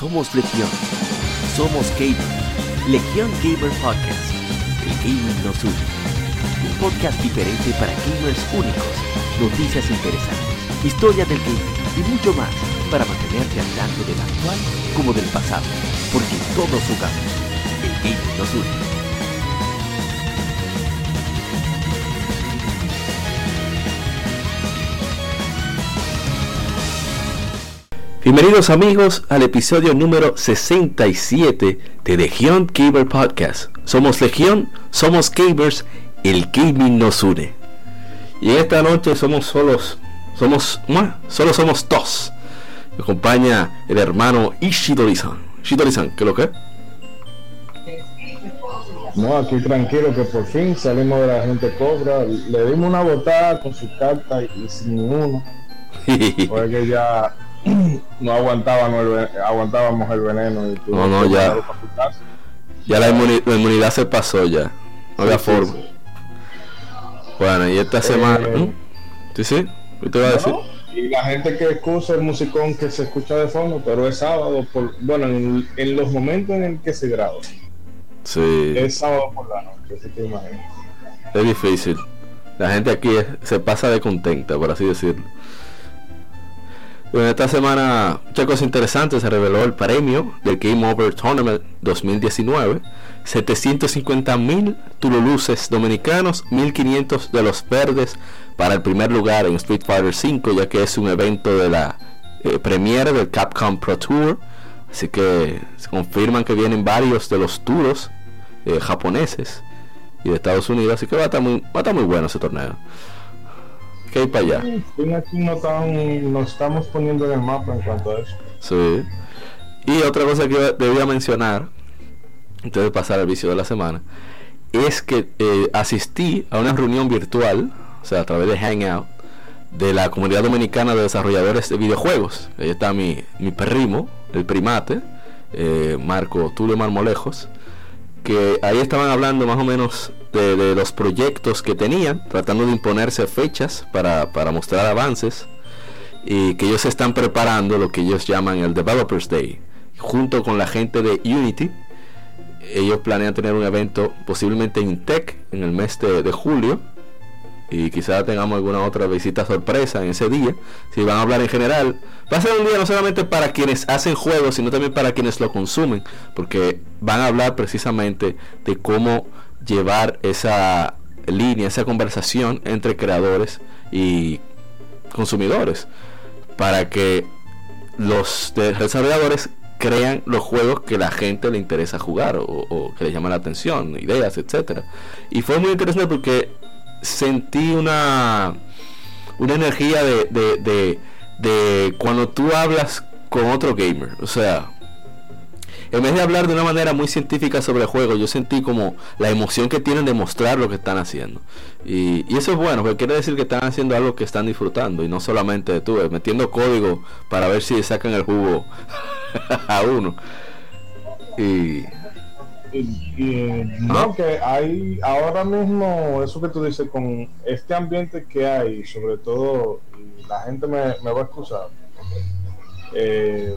Somos Legión. Somos Gamer. Legión Gamer Podcast. El gaming nos une. Un podcast diferente para gamers únicos. Noticias interesantes. Historia del gaming y mucho más para mantenerte al tanto del actual como del pasado. Porque todos jugamos. El gaming nos une. Bienvenidos amigos al episodio número 67 de Legion Gamer Podcast. Somos Legión, somos gamers, el gaming nos une. Y esta noche somos solos, somos, solo somos dos. Me acompaña el hermano Ishidori-san. Ishidori-san, ¿qué es lo que? No, aquí tranquilo que por fin salimos de la gente cobra. Le dimos una botada con su carta y sin ninguno. Porque ya no aguantábamos el, aguantábamos el veneno. Y no, no, ya. Ya la, inmunidad, se pasó ya. No había forma. Bueno, y esta semana. Eh. ¿Sí, sí? ¿Qué te iba a decir? y la gente que escucha el musicón que se escucha de fondo, pero es sábado, por, bueno, en, los momentos en el que se graba. Sí. Es sábado por la noche, así que imagínate. Es difícil. La gente aquí se pasa de contenta, por así decirlo. En esta semana, muchas cosas interesantes. Se reveló el premio del Game Over Tournament 2019. 750 mil Tululuces dominicanos, 1500 de los verdes para el primer lugar en Street Fighter V, ya que es un evento de la eh, premiere del Capcom Pro Tour. Así que se confirman que vienen varios de los turos eh, japoneses y de Estados Unidos. Así que va a estar muy, va a estar muy bueno ese torneo que hay para allá. aquí no nos estamos poniendo en el mapa en cuanto a eso. Sí. Y otra cosa que debía mencionar, antes de pasar al vicio de la semana, es que eh, asistí a una reunión virtual, o sea, a través de Hangout, de la comunidad dominicana de desarrolladores de videojuegos. Ahí está mi, mi perrimo, el primate, eh, Marco Tulio Marmolejos, que ahí estaban hablando más o menos de, los proyectos que tenían, tratando de imponerse fechas para, mostrar avances y que ellos están preparando lo que ellos llaman el Developers Day. Junto con la gente de Unity, ellos planean tener un evento posiblemente en Tech en el mes de julio y quizás tengamos alguna otra visita sorpresa en ese día. Si van a hablar en general, va a ser un día no solamente para quienes hacen juegos, sino también para quienes lo consumen, porque van a hablar precisamente de cómo llevar esa línea, esa conversación entre creadores y consumidores, para que los desarrolladores crean los juegos que la gente le interesa jugar o, que le llama la atención, ideas, etcétera. Y fue muy interesante porque sentí una, una energía de, de, de, cuando tú hablas con otro gamer. O sea, en vez de hablar de una manera muy científica sobre el juego, yo sentí como la emoción que tienen de mostrar lo que están haciendo. Y, y eso es bueno, porque quiere decir que están haciendo algo que están disfrutando y no solamente tú, metiendo código para ver si sacan el jugo a uno. Y y, no, que hay ahora mismo, eso que tú dices, con este ambiente que hay, sobre todo, la gente me, va a excusar. Eh,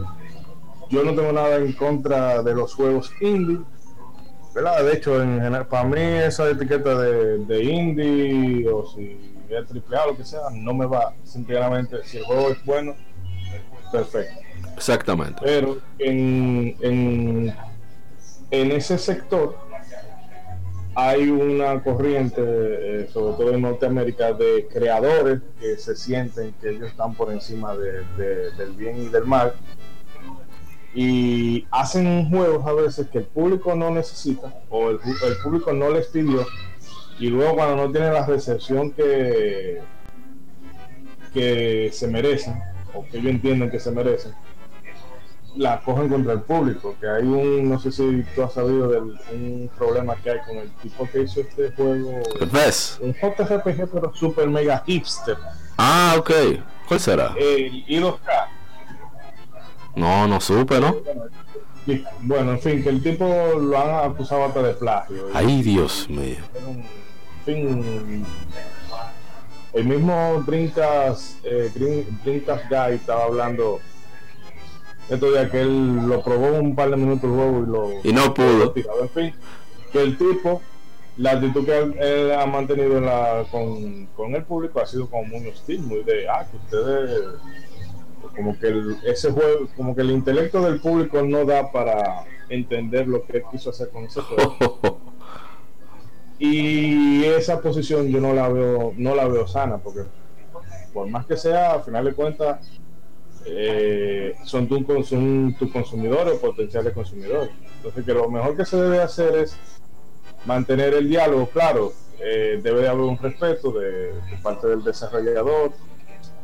yo no tengo nada en contra de los juegos indie, ¿verdad? De hecho, en general, para mí esa etiqueta de, indie o si es triple A, lo que sea, no me va. Simplemente, si el juego es bueno, perfecto. Exactamente. Pero en, en en ese sector hay una corriente, eh, sobre todo en Norteamérica, de creadores que se sienten que ellos están por encima del bien y del mal y hacen juegos a veces que el público no necesita o el, público no les pidió y luego cuando no tienen la recepción que, que se merecen o que ellos entienden que se merecen, la cogen contra el público, que hay un, no sé si tú has sabido del un problema que hay con el tipo que hizo este juego. ¿Ves? Un JRPG pero super mega hipster. Ah, ok. ¿Cuál será? El Ilos K. No, no supe, ¿no? Bueno, en fin, que el tipo lo han acusado hasta de plagio. Ay, Dios mío. En fin, el mismo Drinkas, eh, Guy estaba hablando estos días que él lo probó un par de minutos el juego y lo y no pudo. En fin, que el tipo, la actitud que él, ha mantenido la, con, con, el público ha sido como muy hostil, muy de, ah, que ustedes, como que el, ese juego, como que el intelecto del público no da para entender lo que él quiso hacer con ese juego. y esa posición yo no la veo, no la veo sana, porque por más que sea, al final de cuentas, eh, son, tu, tus consumidores o potenciales consumidores. Entonces, que lo mejor que se debe hacer es mantener el diálogo, claro, eh, debe de haber un respeto de, parte del desarrollador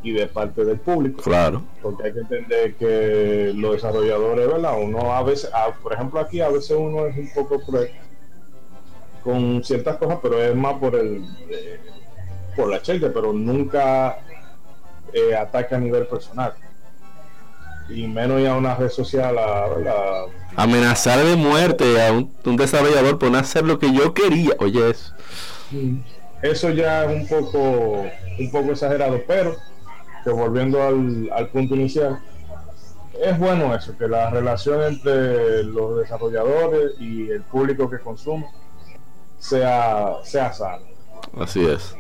y de parte del público. Claro. Porque hay que entender que los desarrolladores, ¿verdad? Uno a veces, por ejemplo, aquí a veces uno es un poco con ciertas cosas, pero es más por el eh, por la cheque, pero nunca eh, ataca a nivel personal y menos ya una red social a, amenazar de muerte a un, desarrollador por no hacer lo que yo quería oye eso eso ya es un poco un poco exagerado pero que volviendo al, al punto inicial es bueno eso que la relación entre los desarrolladores y el público que consume sea sea sana así es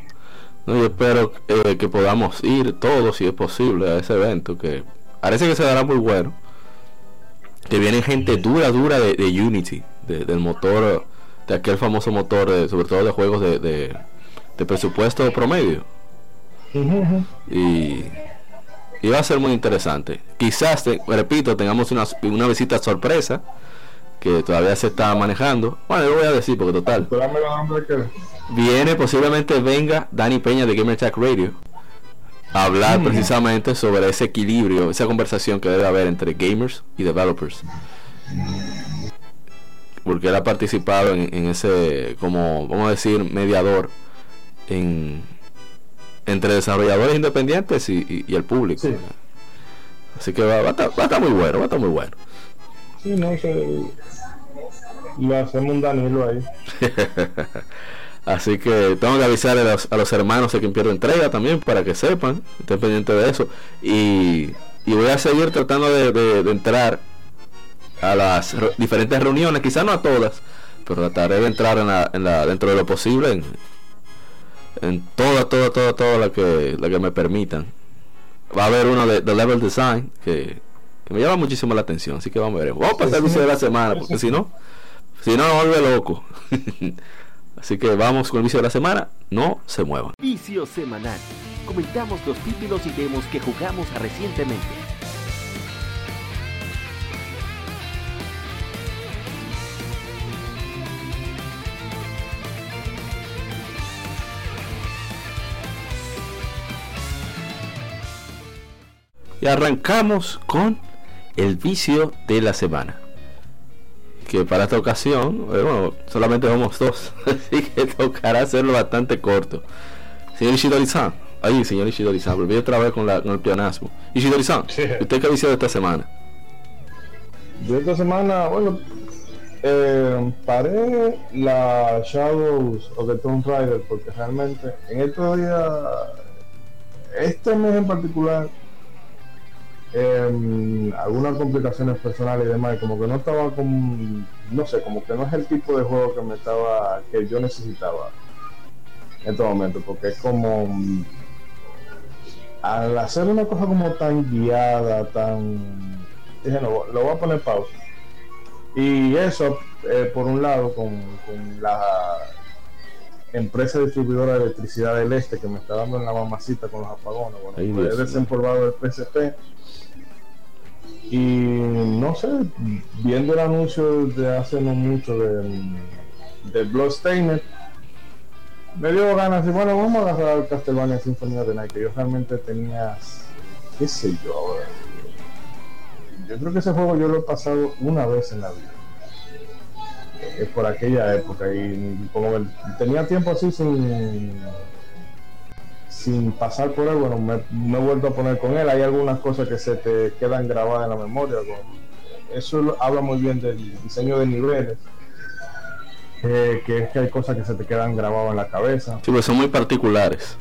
yo espero eh, que podamos ir todos si es posible a ese evento que parece que se dará muy bueno. Que viene gente dura, dura de, Unity, del motor, de aquel famoso motor, sobre todo de juegos de, de, presupuesto promedio. Y, y, va a ser muy interesante. Quizás, repito, tengamos una, una visita sorpresa que todavía se está manejando. Bueno, yo voy a decir porque total. Viene, posiblemente venga Dani Peña de Gamer Tech Radio hablar precisamente sobre ese equilibrio, esa conversación que debe haber entre gamers y developers. Porque él ha participado en, ese, como vamos a decir, mediador en, entre desarrolladores independientes y, el público. Así que va, a estar, muy bueno, va a estar muy bueno. Sí, no sé. Lo hacemos un Danilo ahí. Así que tengo que avisar a los, a los hermanos de quien pierdo entrega también para que sepan, estén pendientes de eso. Y, voy a seguir tratando de, entrar a las diferentes reuniones, quizás no a todas, pero trataré de entrar en la, en la, dentro de lo posible en, en toda, toda, toda, toda la que, la que me permitan. Va a haber uno de, level design que, me llama muchísimo la atención, así que vamos a ver. Vamos a pasar el vicio de la semana, porque si no, si no me vuelve loco. Así que vamos con el vicio de la semana. No se muevan. Vicio semanal. Comentamos los títulos y demos que jugamos recientemente. Y arrancamos con el vicio de la semana que para esta ocasión, eh, bueno, solamente somos dos, así que tocará hacerlo bastante corto. Señor Ishidori-san, ahí, señor Ishidori-san, volví otra vez con, la, con el pionasmo. Ishidori-san, ¿usted qué ha de esta semana? De esta semana, bueno, eh, paré la Shadows of the Tomb Raider porque realmente en estos días, este mes en particular, eh, algunas complicaciones personales y demás, y como que no estaba con, no sé, como que no es el tipo de juego que me estaba, que yo necesitaba en este momento, porque es como al hacer una cosa como tan guiada, tan dije no, lo voy a poner pausa. Y eso, eh, por un lado, con, la empresa distribuidora de electricidad del este que me está dando en la mamacita con los apagones, bueno, pues he desempolvado el PSP y no sé, viendo el anuncio de hace no mucho de, de Bloodstained, me dio ganas de, bueno, vamos a agarrar Castlevania Sinfonía de Night, que yo realmente tenía, qué sé yo, yo creo que ese juego yo lo he pasado una vez en la vida. Es por aquella época y como tenía tiempo así sin sin pasar por él, bueno, me, he vuelto a poner con él. Hay algunas cosas que se te quedan grabadas en la memoria. Eso habla muy bien del diseño de niveles. que es que hay cosas que se te quedan grabadas en la cabeza. Sí, pues son muy particulares.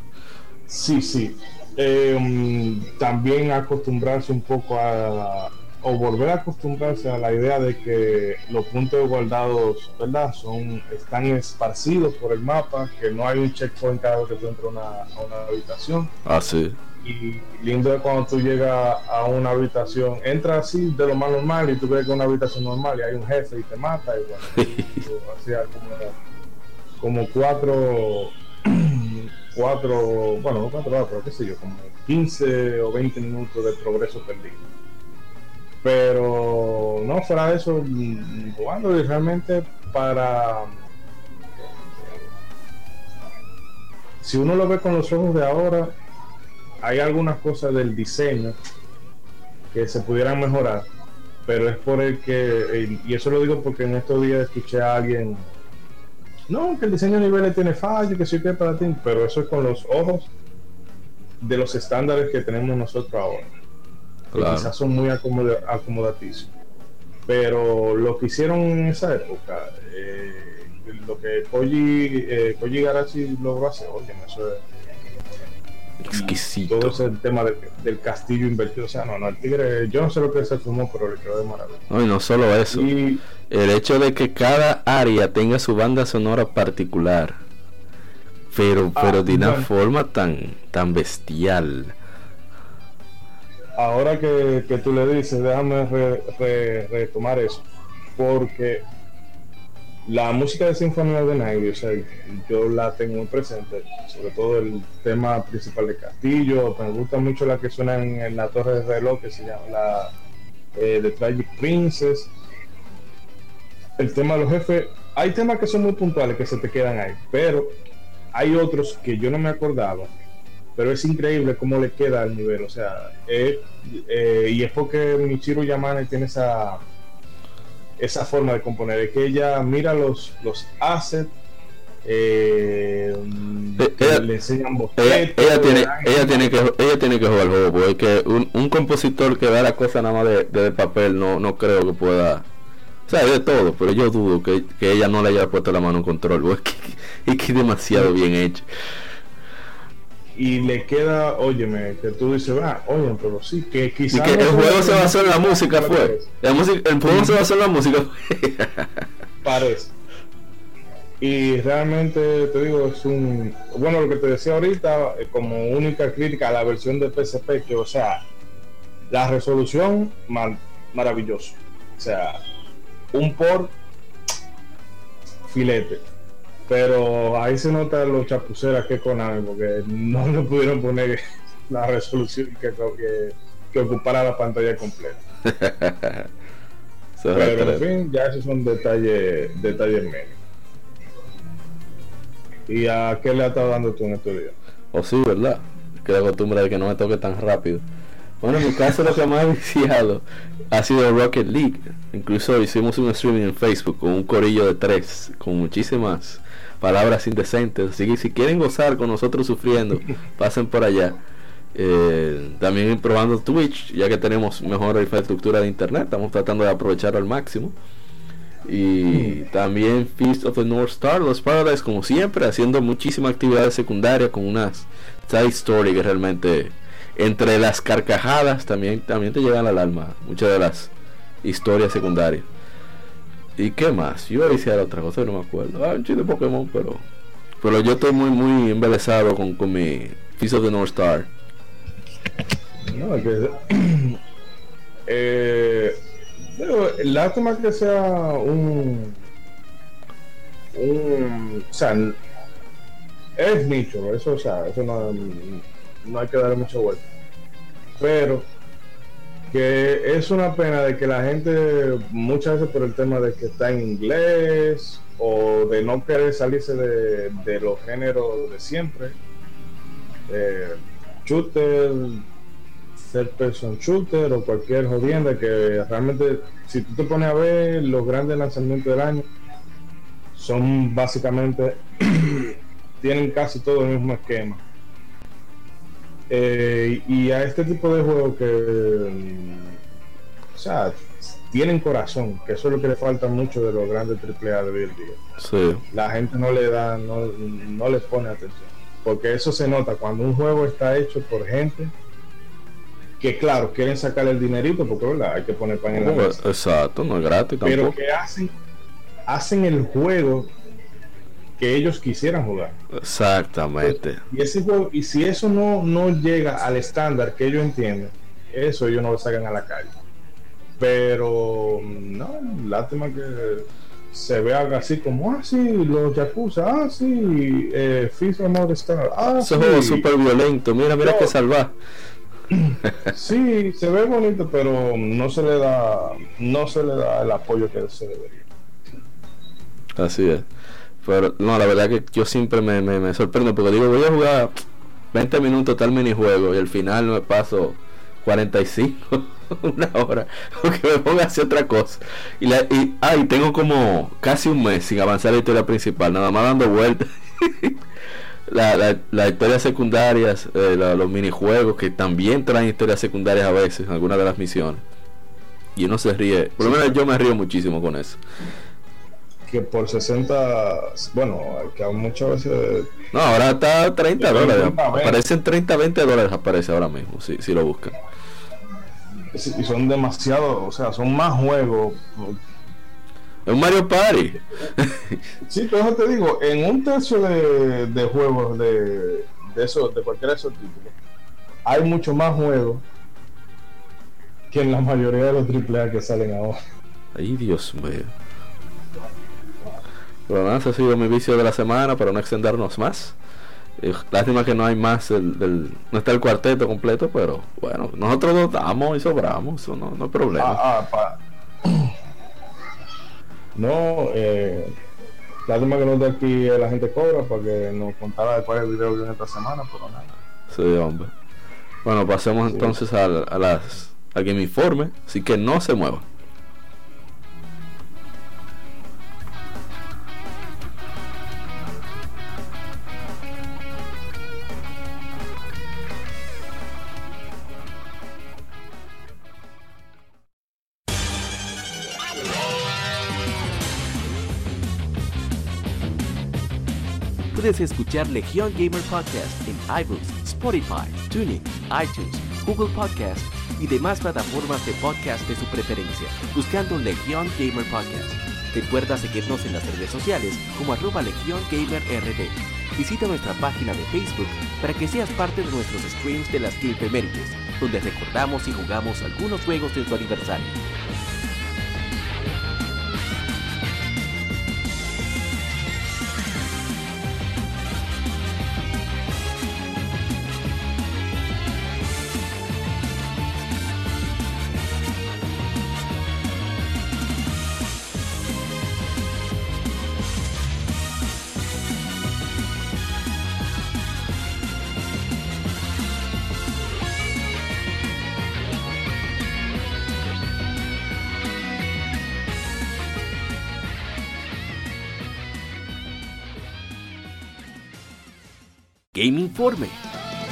Sí, sí. Em, también acostumbrarse un poco a, o volver a acostumbrarse a la idea de que los puntos guardados, ¿verdad? Son, están esparcidos por el mapa, que no hay un checkpoint cada vez que tú entras a una, a una habitación. Ah, sí. Y lindo es cuando tú llegas a una habitación, entras así de lo más normal y tú ves que es una habitación normal y hay un jefe y te mata. Y bueno, como, como cuatro, cuatro, bueno, no cuatro horas, pero qué sé yo, como 15 o 20 minutos de progreso perdido. Pero no, fuera de eso, jugando realmente para. Si uno lo ve con los ojos de ahora, hay algunas cosas del diseño que se pudieran mejorar, pero es por el que, y eso lo digo porque en estos días escuché a alguien, no, que el diseño de niveles tiene fallo, que sí que para ti, pero eso es con los ojos de los estándares que tenemos nosotros ahora. Que Claro. quizás son muy acomodaticios. Pero lo que hicieron en esa época, eh, lo que Koji, eh, Koji Garachi logró hacer, oye, eso es Exquisito. todo ese tema del, del castillo invertido. O sea, no, no, el tigre, yo no sé lo que se fumó, pero le quedó de maravilla. No, y no solo eso. Y El hecho de que cada área tenga su banda sonora particular. Pero, Ah, pero de una bueno. forma tan, tan bestial. Ahora que, que tú le dices, déjame re- re- retomar eso. Porque la música de Night, o sea, yo la tengo muy presente, sobre todo el tema principal de Castillo. Me gusta mucho la que suena en, la Torre del Reloj, que se llama la eh, The Tragic Princess. El tema de los jefes, hay temas que son muy puntuales que se te quedan ahí, pero hay otros que yo no me acordaba pero es increíble cómo le queda al nivel. O sea, eh, eh, y es porque Michiru Yamane tiene esa esa forma de componer, es que ella mira los, los assets, eh, Eh, ella- le enseñan bocetos, ella tiene, ella tiene que, ella tiene que jugar el juego, porque es que un, un compositor que da la cosa nada más de, de papel no, no creo que pueda. O sea, de todo, pero yo dudo que, que ella no le haya puesto la mano en control, porque es que, es que es demasiado bien hecho. Y le queda, óyeme, que tú dices, ah, oye, pero sí, que quizás que el juego se basó en la música, fue. La música, el juego se basó en la música. Parece. Y realmente te digo, es un. Bueno, lo que te decía ahorita, eh, como única crítica a la versión de PSP, que, o sea, la resolución, mar- maravilloso. O sea, un por filete. Pero ahí se nota los chapuceras que con porque no le pudieron poner la resolución que, que, que ocupara la pantalla completa. Pero en fin, ya esos son detalles, detalles medios. ¿Y a qué le has estado dando tú en estos días? O sí, ¿verdad? Que la costumbre de que no me toque tan rápido. Bueno, en mi caso lo que más he viciado ha sido Rocket League. Incluso hicimos un streaming en Facebook con un corillo de tres, con muchísimas palabras indecentes. Así que si quieren gozar con nosotros sufriendo, pasen por allá. Eh, también probando Twitch, ya que tenemos mejor infraestructura de internet, estamos tratando de aprovecharlo al máximo. Y también Feast of the North Star, los Paradise, como siempre, haciendo muchísimas actividades secundarias con unas side story que realmente entre las carcajadas también, también te llegan al alma muchas de las historias secundarias. ¿Y qué más? Yo hice otra cosa, no me acuerdo. Ah, un chiste de Pokémon, pero pero yo estoy muy muy embelesado con, con mi Feast of the North Star. No, es que, eh, pero lástima que sea un, un, o sea, es nicho, eso, o sea, eso no, no hay que darle mucha vuelta. Pero que es una pena de que la gente muchas veces por el tema de que está en inglés o de no querer salirse de, de los géneros de siempre eh, shooter third person shooter o cualquier jodienda que realmente si tú te pones a ver los grandes lanzamientos del año son básicamente tienen casi todo el mismo esquema eh, y a este tipo de juegos que mm, o sea tienen corazón que eso es lo que le falta mucho de los grandes AAA de hoy en día Sí, la gente no le da no, no le pone atención porque eso se nota cuando un juego está hecho por gente que claro, quieren sacar el dinerito porque ¿verdad? hay que poner pan en la mesa. Exacto, no es gratis Pero tampoco. que hacen, hacen el juego que ellos quisieran jugar. Exactamente. Y, ese juego, y si eso no, no llega al estándar que ellos entienden, eso ellos no lo sacan a la calle. Pero no, lástima que se vea así como, ah, sí, los Yakuza, ah, sí, eh, FIFA Star, ah, Ese juego es sí. súper violento. Mira, mira que salvar. Sí, se ve bonito, pero no se le da, no se le da el apoyo que se debería. Así es. Pero no, la verdad que yo siempre me, me, me sorprendo porque digo, voy a jugar 20 minutos tal minijuego y al final me paso 45, una hora, porque me pongo a hacer otra cosa. Y, la, y ay, tengo como casi un mes sin avanzar la historia principal, nada más dando vueltas. la, la, las historias secundarias, eh, la- los minijuegos que también traen historias secundarias a veces en algunas de las misiones. Y uno se ríe, por lo menos yo me río muchísimo con eso. Que por 60, bueno, que muchas veces No, ahora está 30 Ya, dólares. 30, 20. Aparecen 30, 20 dólares, aparece ahora mismo, si, si lo buscan. Y son demasiado, o sea, son más juegos. Es un Mario Party. Sí, pero eso te digo, en un tercio de, de juegos de, de esos, de cualquiera de esos títulos, hay mucho más juegos que en la mayoría de los AAA que salen ahora. Ay, Dios mío. Pero nada, ese ha sido mi vicio de la semana para no extendernos más. Eh, lástima que no hay más, el, no está el cuarteto completo, pero bueno, nosotros dos damos y sobramos, eso no, no hay problema. Ah, ah, No, eh, lástima que no esté aquí la gente cobra para que nos contara de cuál es el video que viene esta semana, pero nada. Sí, hombre. Bueno, pasemos Sí. entonces al, a las, al Informe, así que no se muevan. Puedes escuchar Legión Gamer Podcast en iBooks, Spotify, TuneIn, iTunes, Google Podcast y demás plataformas de podcast de su preferencia, buscando Legión Gamer Podcast. Recuerda seguirnos en las redes sociales como arroba Legión Gamer RD. Visita nuestra página de Facebook para que seas parte de nuestros streams de las Gamefemérides, donde recordamos y jugamos algunos juegos de su aniversario. Game Informe.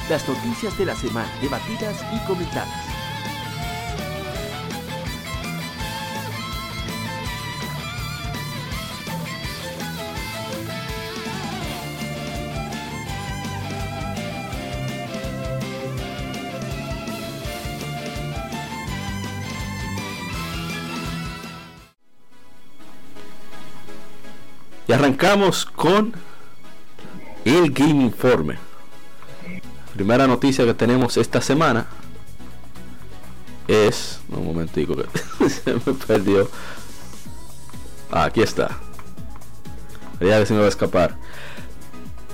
Las noticias de la semana debatidas y comentadas. Y arrancamos con el Game Informe. Primera noticia que tenemos esta semana es. Un momentico que se me perdió. Ah, aquí está. Ya se me va a escapar.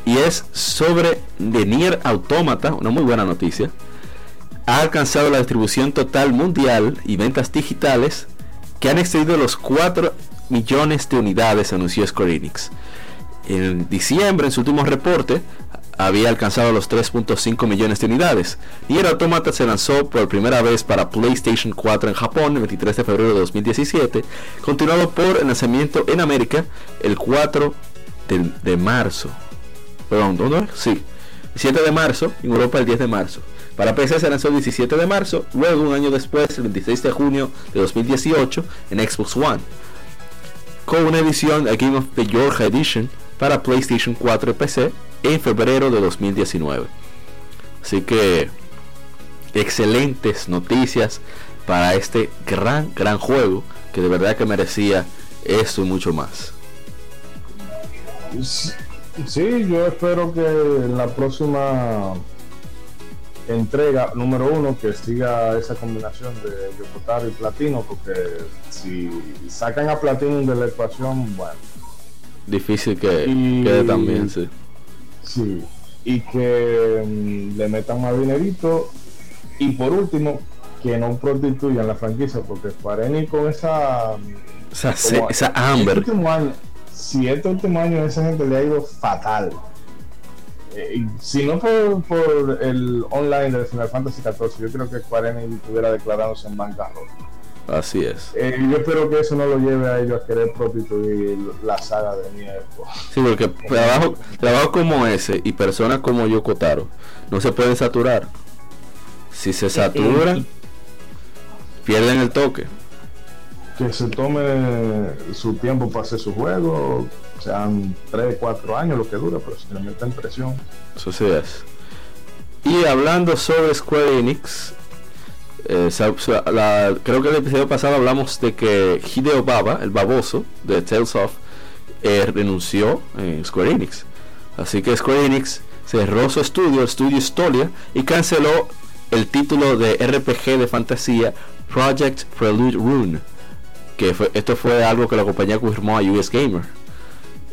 Y es sobre The Nier Automata, una muy buena noticia. Ha alcanzado la distribución total mundial y ventas digitales que han excedido los 4 millones de unidades, anunció Square Enix. En diciembre, en su último reporte, había alcanzado los 3.5 millones de unidades. Nier Automata se lanzó por primera vez para PlayStation 4 en Japón el 23 de febrero de 2017, continuado por el lanzamiento en América el 4 de, marzo. Perdón, ¿dónde? Sí, 7 de marzo, en Europa el 10 de marzo. Para PC se lanzó el 17 de marzo, luego un año después, el 26 de junio de 2018, en Xbox One. Con una edición a Game of the Year Edition para PlayStation 4 y PC en febrero de 2019. Así que excelentes noticias para este gran, gran juego que de verdad que merecía esto y mucho más. Sí, yo espero que en la próxima entrega número uno que siga esa combinación de Yokotaro y Platino, porque si sacan a Platino de la ecuación, bueno. Difícil que quede también, sí. Sí, y que mm, le metan más dinerito. Y por último, que no prostituyan la franquicia, porque Square con esa. Esa, esa hambre. Este último año, si este último año esa gente le ha ido fatal. Eh, si no por, por el online de Final Fantasy XIV, yo creo que Square Enix estuviera declarándose en bancarrota. Así es. Eh, yo espero que eso no lo lleve a ellos a querer prostituir la saga de Nier. Sí, porque trabajo, trabajo como ese y personas como Yokotaro no se pueden saturar. Si se saturan, pierden el toque. Que se tome su tiempo para hacer su juego, sean 3, 4 años lo que dura, pero si le meten presión. Eso sí es. Y hablando sobre Square Enix, eh, creo que el episodio pasado hablamos de que Hideo Baba, el baboso de Tales of, eh, renunció en Square Enix. Así que Square Enix cerró su estudio, el estudio Historia, y canceló el título de RPG de fantasía Project Prelude Rune. Que esto fue algo que la compañía confirmó a US Gamer.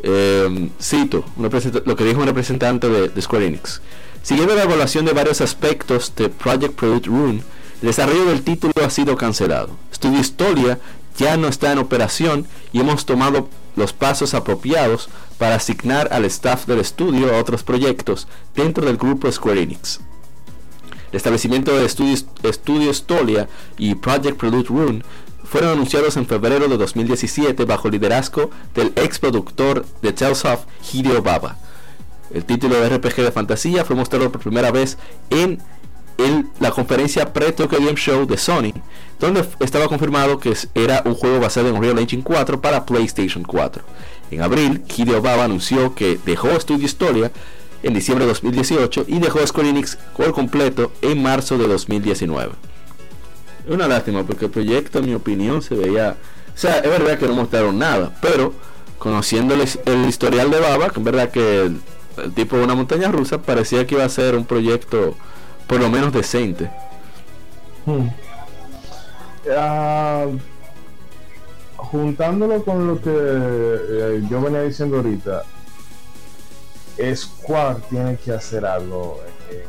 Em, cito lo que dijo un representante de, de Square Enix. Siguiendo la evaluación de varios aspectos de Project Prelude Rune, el desarrollo del título ha sido cancelado. Studio Historia ya no está en operación y hemos tomado los pasos apropiados para asignar al staff del estudio a otros proyectos dentro del grupo Square Enix. El establecimiento de Studio, Stolia y Project Prelude Rune fueron anunciados en febrero de 2017 bajo liderazgo del ex productor de Tales of, Hideo Baba. El título de RPG de fantasía fue mostrado por primera vez en en la conferencia pre-Tokyo Game Show de Sony, donde estaba confirmado que era un juego basado en Unreal Engine 4 para PlayStation 4. En abril, Hideo Baba anunció que dejó Studio Historia en diciembre de 2018 y dejó Square Enix por completo en marzo de 2019. Es una lástima porque el proyecto, en mi opinión, se veía. O sea, es verdad que no mostraron nada, pero conociendo el, historial de Baba, que es verdad que el, el tipo de una montaña rusa, parecía que iba a ser un proyecto por lo menos decente. Hmm. Juntándolo con lo que eh, yo venía diciendo ahorita, Square tiene que hacer algo, eh,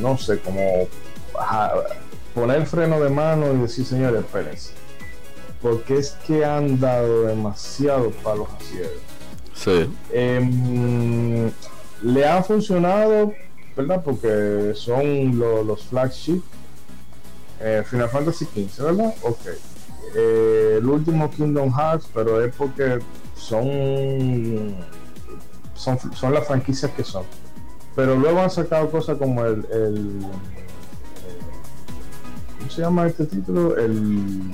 no sé, como poner freno de mano y decir, señores, espérense. Porque es que han dado demasiado palos a ciego. Sí. Em, le ha funcionado ¿verdad? Porque son los flagship. Eh, Final Fantasy XV, ¿verdad? Ok. Eh, el último Kingdom Hearts, pero es porque son, son, son las franquicias que son. Pero luego han sacado cosas como el, el ¿cómo se llama este título? El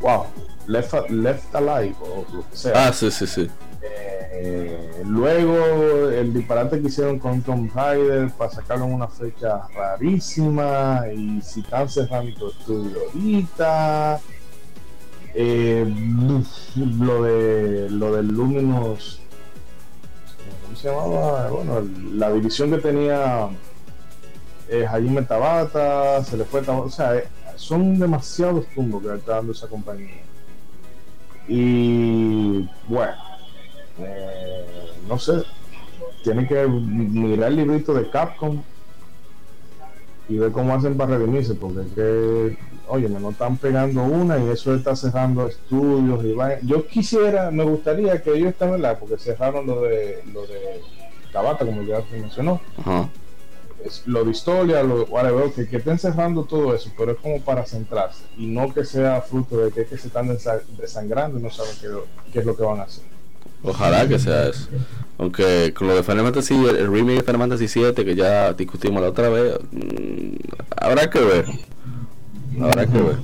wow, Left, Left Alive o lo que sea. Ah, sí, sí, sí. Eh, luego el disparate que hicieron con Tom Raider para sacarlo en una fecha rarísima y si están cerrando estudio ahorita. Eh, lo de lo del Luminous ¿cómo se llamaba? bueno la división que tenía eh, Hajime Tabata se le fue o sea eh, son demasiados tumbos que está dando esa compañía y bueno eh, no sé, tienen que mirar el librito de Capcom y ver cómo hacen para redimirse, porque es que, oye, me no están pegando una y eso está cerrando estudios y Yo quisiera, me gustaría que ellos estén, ¿verdad? Porque cerraron lo de lo de Tabata, como ya se mencionó. lo de historia, lo de que, que estén cerrando todo eso, pero es como para centrarse y no que sea fruto de que, que se están desangrando y no saben qué, qué es lo que van a hacer. Ojalá que sea eso. Aunque con lo de Final Fantasy, el, remake de Final Fantasy 7 que ya discutimos la otra vez, mm, habrá que ver. Habrá que ver.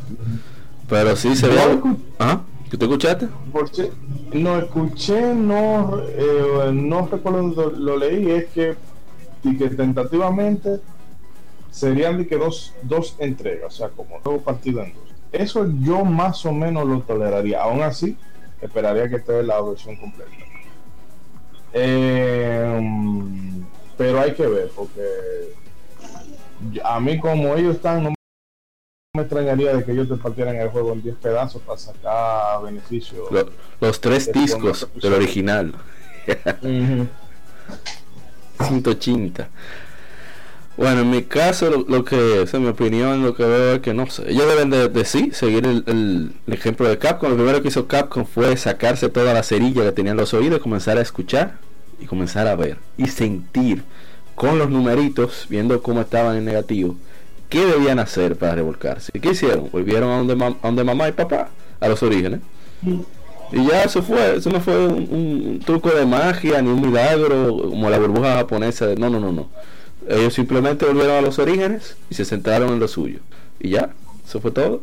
Pero sí se ve. ¿Ah? ¿Qué te escuchaste? no escuché, no, eh, no recuerdo, lo, leí, es que, y que tentativamente serían de que dos, dos entregas, o sea, como dos partidos en dos. Eso yo más o menos lo toleraría. Aún así, esperaría que esté la versión completa. Eh, pero hay que ver, porque a mí como ellos están, no me extrañaría de que ellos te partieran el juego en 10 pedazos para sacar beneficio. los tres discos del original. 180. Bueno, en mi caso, lo, que es, en mi opinión, lo que veo es que no sé. Ellos deben de, sí seguir el, ejemplo de Capcom. Lo primero que hizo Capcom fue sacarse toda la cerilla que tenían los oídos, comenzar a escuchar y comenzar a ver y sentir con los numeritos, viendo cómo estaban en negativo, qué debían hacer para revolcarse. ¿Qué hicieron? Volvieron a donde, donde mamá y papá, a los orígenes. Y ya eso fue, eso no fue un, truco de magia ni un milagro como la burbuja japonesa. no, no, no, no. Ellos simplemente volvieron a los orígenes y se centraron en lo suyo. Y ya, eso fue todo.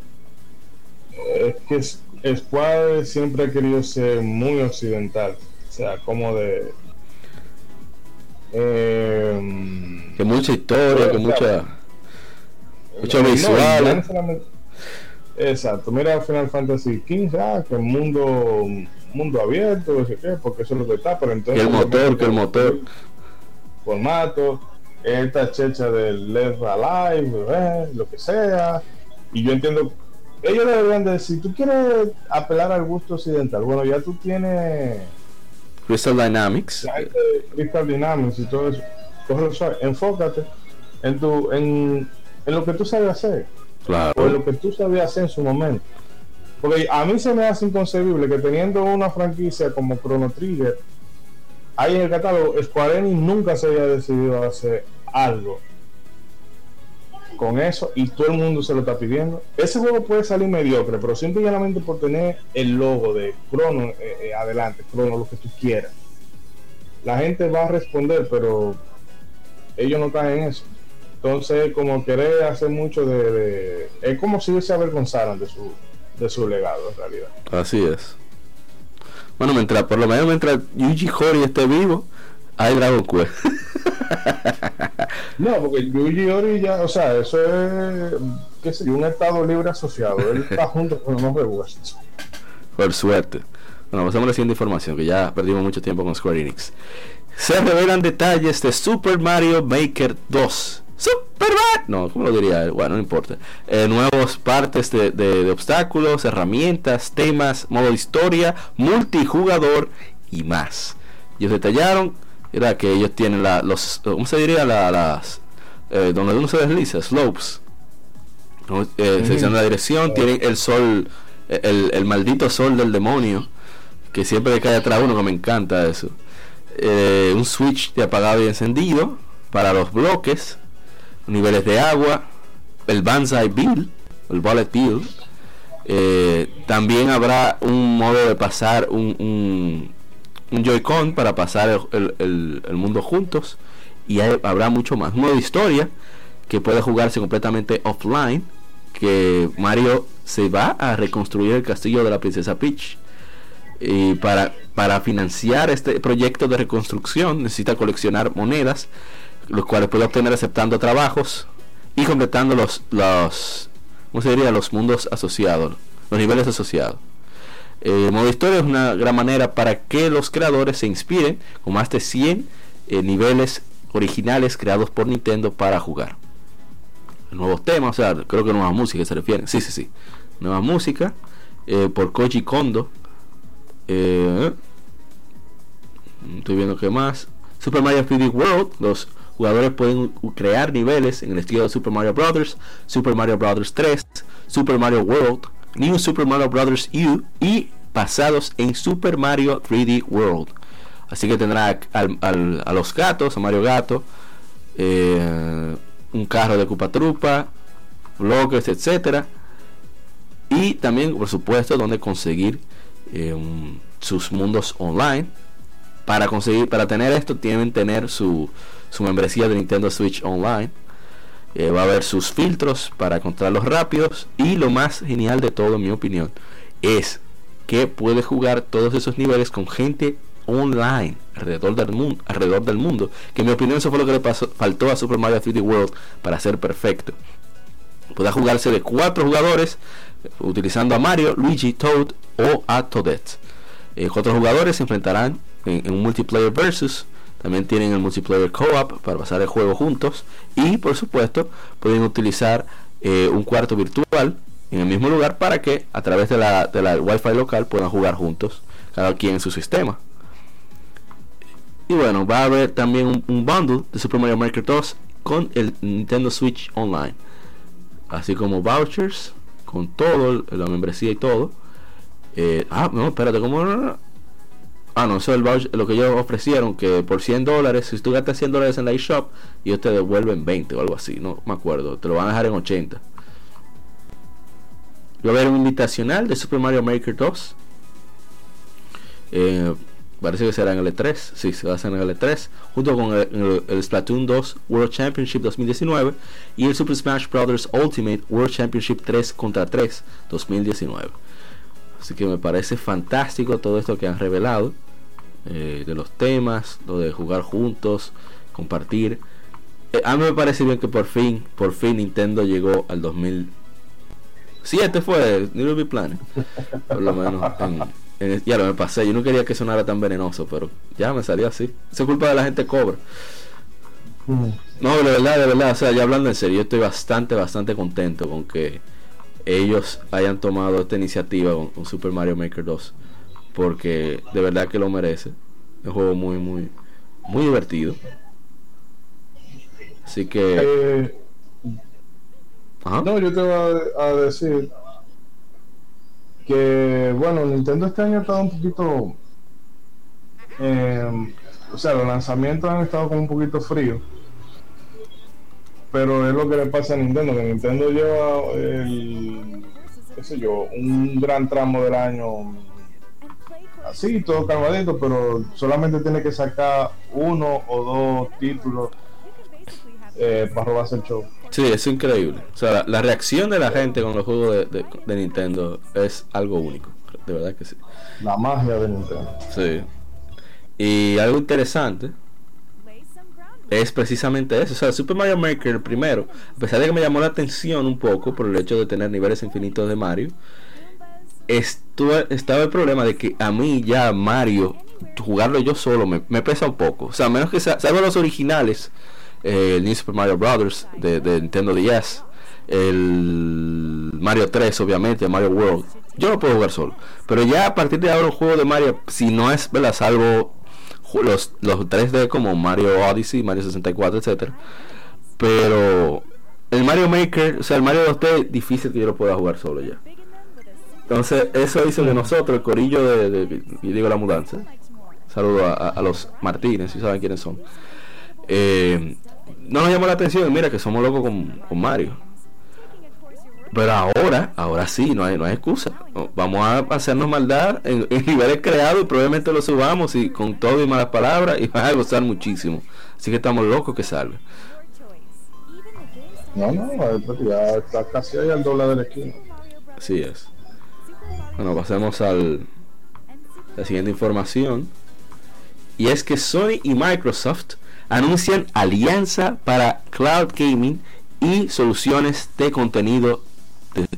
Es que Squad siempre ha querido ser muy occidental. O sea, como de. Eh, que mucha historia, que mucha. Mucha visual. exacto, mira Final Fantasy XV, ah, que el mundo mundo abierto, no sé qué, porque eso es lo que está, pero entonces. Que el motor, que el motor. Formato esta checha del Left Alive, eh, lo que sea. Y yo entiendo, ellos deberían decir, tú quieres apelar al gusto occidental, bueno, ya tú tienes... Crystal Dynamics. Crystal Dynamics y todo eso. enfócate en, tu, en, en lo que tú sabes hacer. Claro. O en lo que tú sabías hacer en su momento. Porque a mí se me hace inconcebible que teniendo una franquicia como Chrono Trigger, hay en el catálogo, Square Enix nunca se había decidido a hacer algo con eso y todo el mundo se lo está pidiendo. Ese juego puede salir mediocre, pero simplemente por tener el logo de Chrono eh, eh, adelante, Chrono, lo que tú quieras. La gente va a responder, pero ellos no están en eso. Entonces, como querer hacer mucho de, es como si se avergonzaran de su, de su legado en realidad. Así es. Bueno, mientras, por lo menos mientras Yuji Horii esté vivo, hay Dragon Quest. no, porque Yuji Horii ya, o sea, eso es, qué sé yo, un estado libre asociado. Él está junto con los West. Por suerte. Bueno, pasamos a la siguiente información, que ya perdimos mucho tiempo con Square Enix. Se revelan detalles de Super Mario Maker 2 Superman. No, ¿cómo lo diría? Bueno, no importa. Eh, nuevos partes de, obstáculos, herramientas, temas, modo historia, multijugador y más. Ellos detallaron, era que ellos tienen la, los, ¿cómo se diría? las, eh, donde uno se desliza, slopes. Eh, la dirección, tienen el sol, el, el, maldito sol del demonio, que siempre cae atrás uno, que me encanta eso. Eh, un switch de apagado y encendido para los bloques niveles de agua, el Banzai Bill, el Bullet Bill. Eh, también habrá un modo de pasar un, un, Joy-Con para pasar el, mundo juntos. Y habrá mucho más. Modo de historia que puede jugarse completamente offline. Que Mario se va a reconstruir el castillo de la princesa Peach. Y para, para financiar este proyecto de reconstrucción necesita coleccionar monedas los cuales puede obtener aceptando trabajos y completando los, los ¿cómo se diría? los mundos asociados, los niveles asociados. El modo historia es una gran manera para que los creadores se inspiren con más de 100 eh, niveles originales creados por Nintendo para jugar. Nuevos temas, o sea, creo que nueva música se refiere. Sí, sí, sí. Nueva música eh, por Koji Kondo. Eh, estoy viendo que más. Super Mario 3D World, los jugadores pueden crear niveles en el estilo de Super Mario Bros., Super Mario Bros. 3, Super Mario World, New Super Mario Bros. U y basados en Super Mario 3D World. Así que tendrá a los gatos, a Mario Gato, eh, un carro de Cupa Trupa, bloques, etcétera. Y también, por supuesto, donde conseguir eh, sus mundos online. Para conseguir, para tener esto, tienen tener su, su membresía de Nintendo Switch Online. Eh, va a haber sus filtros para encontrarlos rápidos. Y lo más genial de todo, en mi opinión, es que puede jugar todos esos niveles con gente online alrededor del mundo, alrededor del mundo. Que en mi opinión eso fue lo que le pasó, faltó a Super Mario 3D World para ser perfecto. Puede jugarse de cuatro jugadores utilizando a Mario, Luigi, Toad o a Toadette. Eh, cuatro jugadores se enfrentarán en, un multiplayer versus. También tienen el multiplayer co-op para pasar el juego juntos. Y por supuesto pueden utilizar eh, un cuarto virtual en el mismo lugar para que a través de la, de la Wi-Fi local puedan jugar juntos, cada quien en su sistema. Y bueno, va a haber también un, bundle de Super Mario Maker 2 con el Nintendo Switch Online. Así como vouchers con todo, la membresía y todo. Eh, ah, no, espérate, ¿cómo? Ah, no, eso es el voucher, lo que ellos ofrecieron, que por 100 dólares, si tú gastas 100 dólares en la eShop, ellos te devuelven 20 o algo así, no me acuerdo, te lo van a dejar en 80. Va a haber un invitacional de Super Mario Maker 2. Eh, parece que será en el E3. Sí, se va a hacer en el E3. Junto con el, Splatoon 2 World Championship 2019 y el Super Smash Bros. Ultimate World Championship 3 contra 3 2019. Así que me parece fantástico todo esto que han revelado. Eh, de los temas, lo de jugar juntos, compartir. Eh, a mí me parece bien que por fin, por fin Nintendo llegó al 2000 este fue Little Big Planet. Por lo menos. ya lo me pasé. Yo no quería que sonara tan venenoso, pero ya me salió así. Eso es culpa de la gente cobra. Mm. No, de verdad, de verdad. O sea, ya hablando en serio, yo estoy bastante, bastante contento con que ellos hayan tomado esta iniciativa con, Super Mario Maker 2. Porque de verdad que lo merece. Es un juego muy, muy, muy divertido. Así que. Eh, no, yo te voy a, decir que, bueno, Nintendo este año ha estado un poquito. Eh, o sea, los lanzamientos han estado como un poquito fríos. Pero es lo que le pasa a Nintendo, que Nintendo lleva el, qué sé yo, un gran tramo del año así, todo calmadito, pero solamente tiene que sacar uno o dos títulos eh, para robarse el show. Sí, es increíble. O sea, la, reacción de la gente con los juegos de, Nintendo es algo único. De verdad que sí. La magia de Nintendo. Sí. Y algo interesante es precisamente eso. O sea, Super Mario Maker primero, a pesar de que me llamó la atención un poco por el hecho de tener niveles infinitos de Mario, estaba el problema de que a mí ya Mario, jugarlo yo solo, me, pesa un poco. O sea, menos que sea, salvo los originales eh, el New Super Mario Brothers de, Nintendo DS, el Mario 3 obviamente, Mario World. Yo no puedo jugar solo, pero ya a partir de ahora un juego de Mario, si no es, ¿verdad? Salvo los, los 3D como Mario Odyssey, Mario 64, etcétera. Pero el Mario Maker, o sea, el Mario 2D, difícil que yo lo pueda jugar solo ya. Entonces, eso hizo que nosotros, el corillo de, y digo la mudanza, saludo a, a, los Martínez, si saben quiénes son. Eh, no nos llamó la atención, mira que somos locos con, Mario. Pero ahora, ahora sí, no hay, no hay excusa. Vamos a hacernos maldad en, niveles creados y probablemente lo subamos y con todo y malas palabras y van a gozar muchísimo. Así que estamos locos que salga. No, no, ya está casi ahí al doble de la esquina. Así es. Bueno, pasemos al la siguiente información. Y es que Sony y Microsoft anuncian alianza para cloud gaming y soluciones de contenido,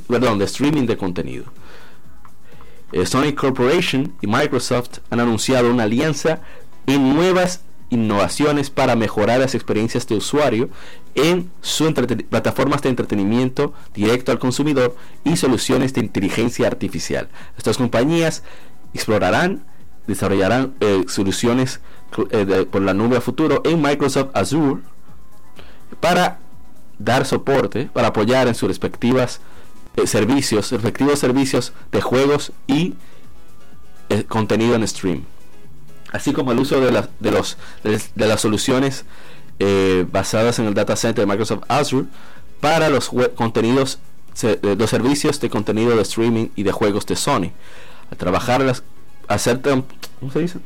perdón, de streaming de contenido. Eh, Sony Corporation y Microsoft han anunciado una alianza en nuevas innovaciones para mejorar las experiencias de usuario en sus plataformas de entretenimiento directo al consumidor y soluciones de inteligencia artificial. Estas compañías explorarán, desarrollarán eh, soluciones eh, por la nube a futuro en Microsoft Azure para dar soporte, para apoyar en sus respectivas eh, servicios, respectivos servicios de juegos y contenido en stream. Así como el uso de, de, los, de, las soluciones basadas en el data center de Microsoft Azure para los contenidos, los servicios de contenido de streaming y de juegos de Sony. A trabajar las, hacer, ¿cómo se dice?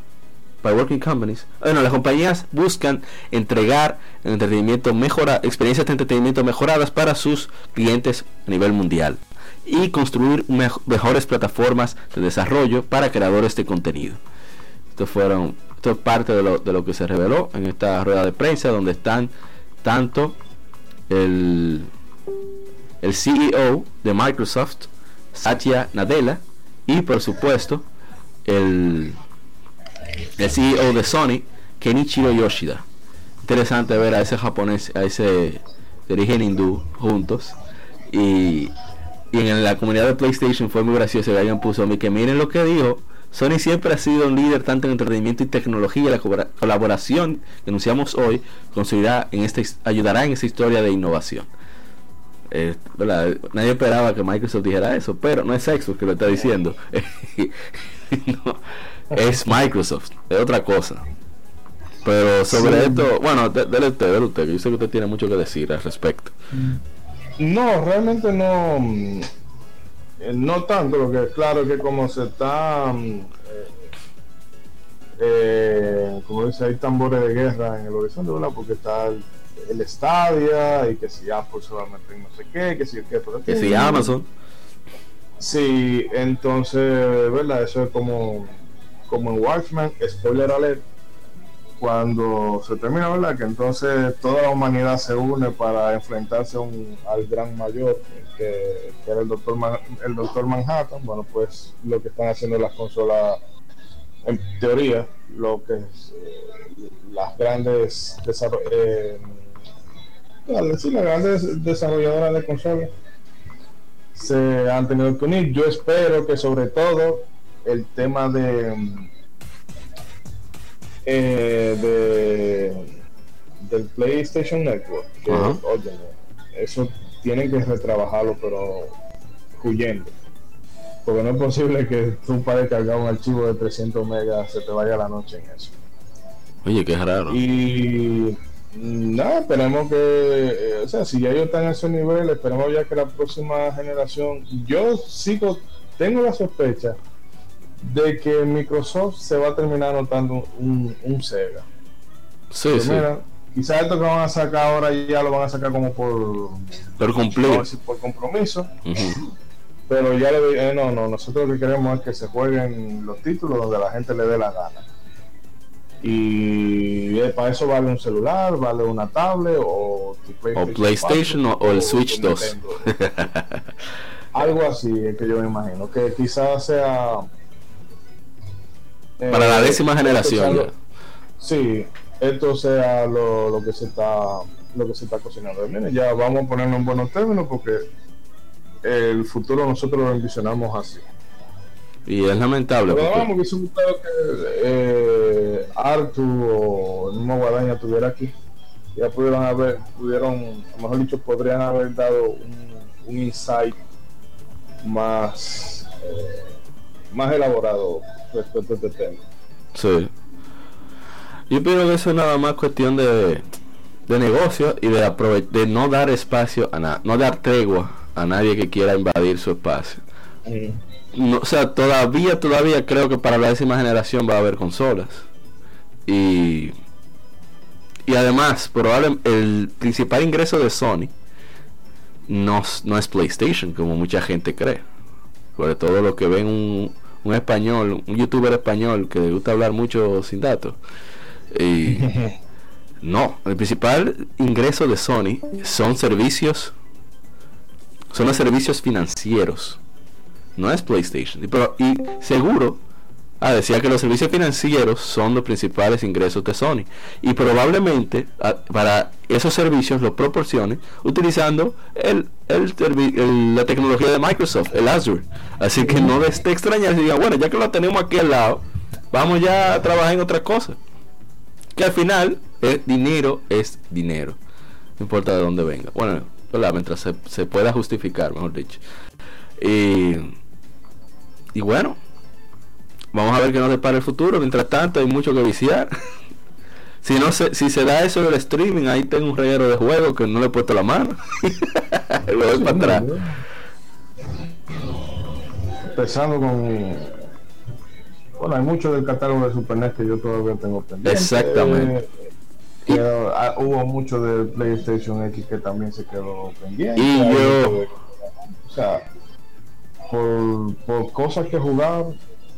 by working companies. Bueno, las compañías buscan entregar entretenimiento mejora, experiencias de entretenimiento mejoradas para sus clientes a nivel mundial y construir mejores plataformas de desarrollo para creadores de contenido. Esto fueron, esto es parte de lo, de lo que se reveló en esta rueda de prensa donde están tanto el, el CEO de Microsoft, Satya Nadella, y por supuesto el, el CEO de Sony, Kenichiro Yoshida. Interesante ver a ese japonés, a ese de origen hindú juntos. Y, y en la comunidad de PlayStation fue muy gracioso alguien puso a mí que miren lo que dijo. Sony siempre ha sido un líder tanto en entretenimiento y tecnología. La colaboración que anunciamos hoy en este, ayudará en esta historia de innovación. Eh, Nadie esperaba que Microsoft dijera eso, pero no es Xbox que lo está diciendo. es Microsoft, es otra cosa. Pero sobre esto, bueno, déle usted, déle usted, yo sé que usted tiene mucho que decir al respecto. No, realmente no, no tanto, lo que claro que como se está, mm, eh, eh, como dice, hay tambores de guerra en el horizonte, ¿verdad? Porque está el, el Stadia y que si Apple se va a meter no sé qué, que si, que, que si Amazon. Sí, entonces, ¿verdad? Eso es como, como en Watchmen, spoiler alert cuando se termina, ¿verdad? Que entonces toda la humanidad se une para enfrentarse al gran mayor, que, era el doctor, el doctor Manhattan. Bueno, pues lo que están haciendo las consolas, en teoría, lo que es, eh, las grandes eh, las grandes desarrolladoras de consolas se han tenido que unir. Yo espero que sobre todo el tema de eh, de, del PlayStation Network. eso tienen que retrabajarlo, pero huyendo. Porque no es posible que tú para cargar un archivo de 300 megas se te vaya la noche en eso. Oye, qué raro. Y nada, esperemos que, eh, o sea, si ya ellos están en ese nivel, esperemos ya que la próxima generación, yo sigo, tengo la sospecha de que Microsoft se va a terminar anotando un, un Sega. Sí, sí. Quizás esto que van a sacar ahora ya lo van a sacar como por por cumplir, por compromiso. Pero ya le eh, no, no, nosotros lo que queremos es que se jueguen los títulos donde la gente le dé la gana. Y eh, para eso vale un celular, vale una tablet o PlayStation, o, PlayStation o, el Switch 2. Algo así es que yo me imagino, que quizás sea para la eh, décima generación. sí, esto sea lo, que se está lo que se está cocinando. ya vamos a ponerlo en buenos términos porque el futuro nosotros lo envisionamos así. Y es lamentable. Pero vamos, que que eh, Artu o el mismo Guadaña estuviera aquí. Ya pudieron haber, pudieron, mejor dicho, podrían haber dado un, un insight más, eh, más elaborado respecto a este tema. Sí. Yo pienso que eso es nada más cuestión de, de negocio y de, de no dar espacio a nada, no dar tregua a nadie que quiera invadir su espacio. No, o sea, todavía, todavía creo que para la décima generación va a haber consolas. Y, y además, probablemente el principal ingreso de Sony no, no es PlayStation, como mucha gente cree. Sobre todo lo que ven un, un español, un youtuber español que le gusta hablar mucho sin datos. Y no, el principal ingreso de Sony son servicios, son los servicios financieros, no es PlayStation. Pero, y seguro Ah, decía que los servicios financieros son los principales ingresos de Sony y probablemente ah, para esos servicios los proporcione utilizando el, la tecnología de Microsoft, el Azure. Así que no les esté extrañar si digan, bueno, ya que lo tenemos aquí al lado, vamos ya a trabajar en otra cosa. Que al final, el dinero es dinero, no importa de dónde venga. Bueno, mientras se, se pueda justificar, mejor dicho. Y, y bueno, Vamos a ver qué nos depara el futuro. Mientras tanto, hay mucho que viciar. si no se, si se da eso en el streaming, ahí tengo un reguero de juegos que no le he puesto la mano. Lo doy para atrás. Empezando con. Bueno, hay mucho del catálogo de Super NES que yo todavía tengo pendiente. Exactamente. Ah, hubo mucho del PlayStation X que también se quedó pendiente. Y yo. o sea, por, por cosas que jugar,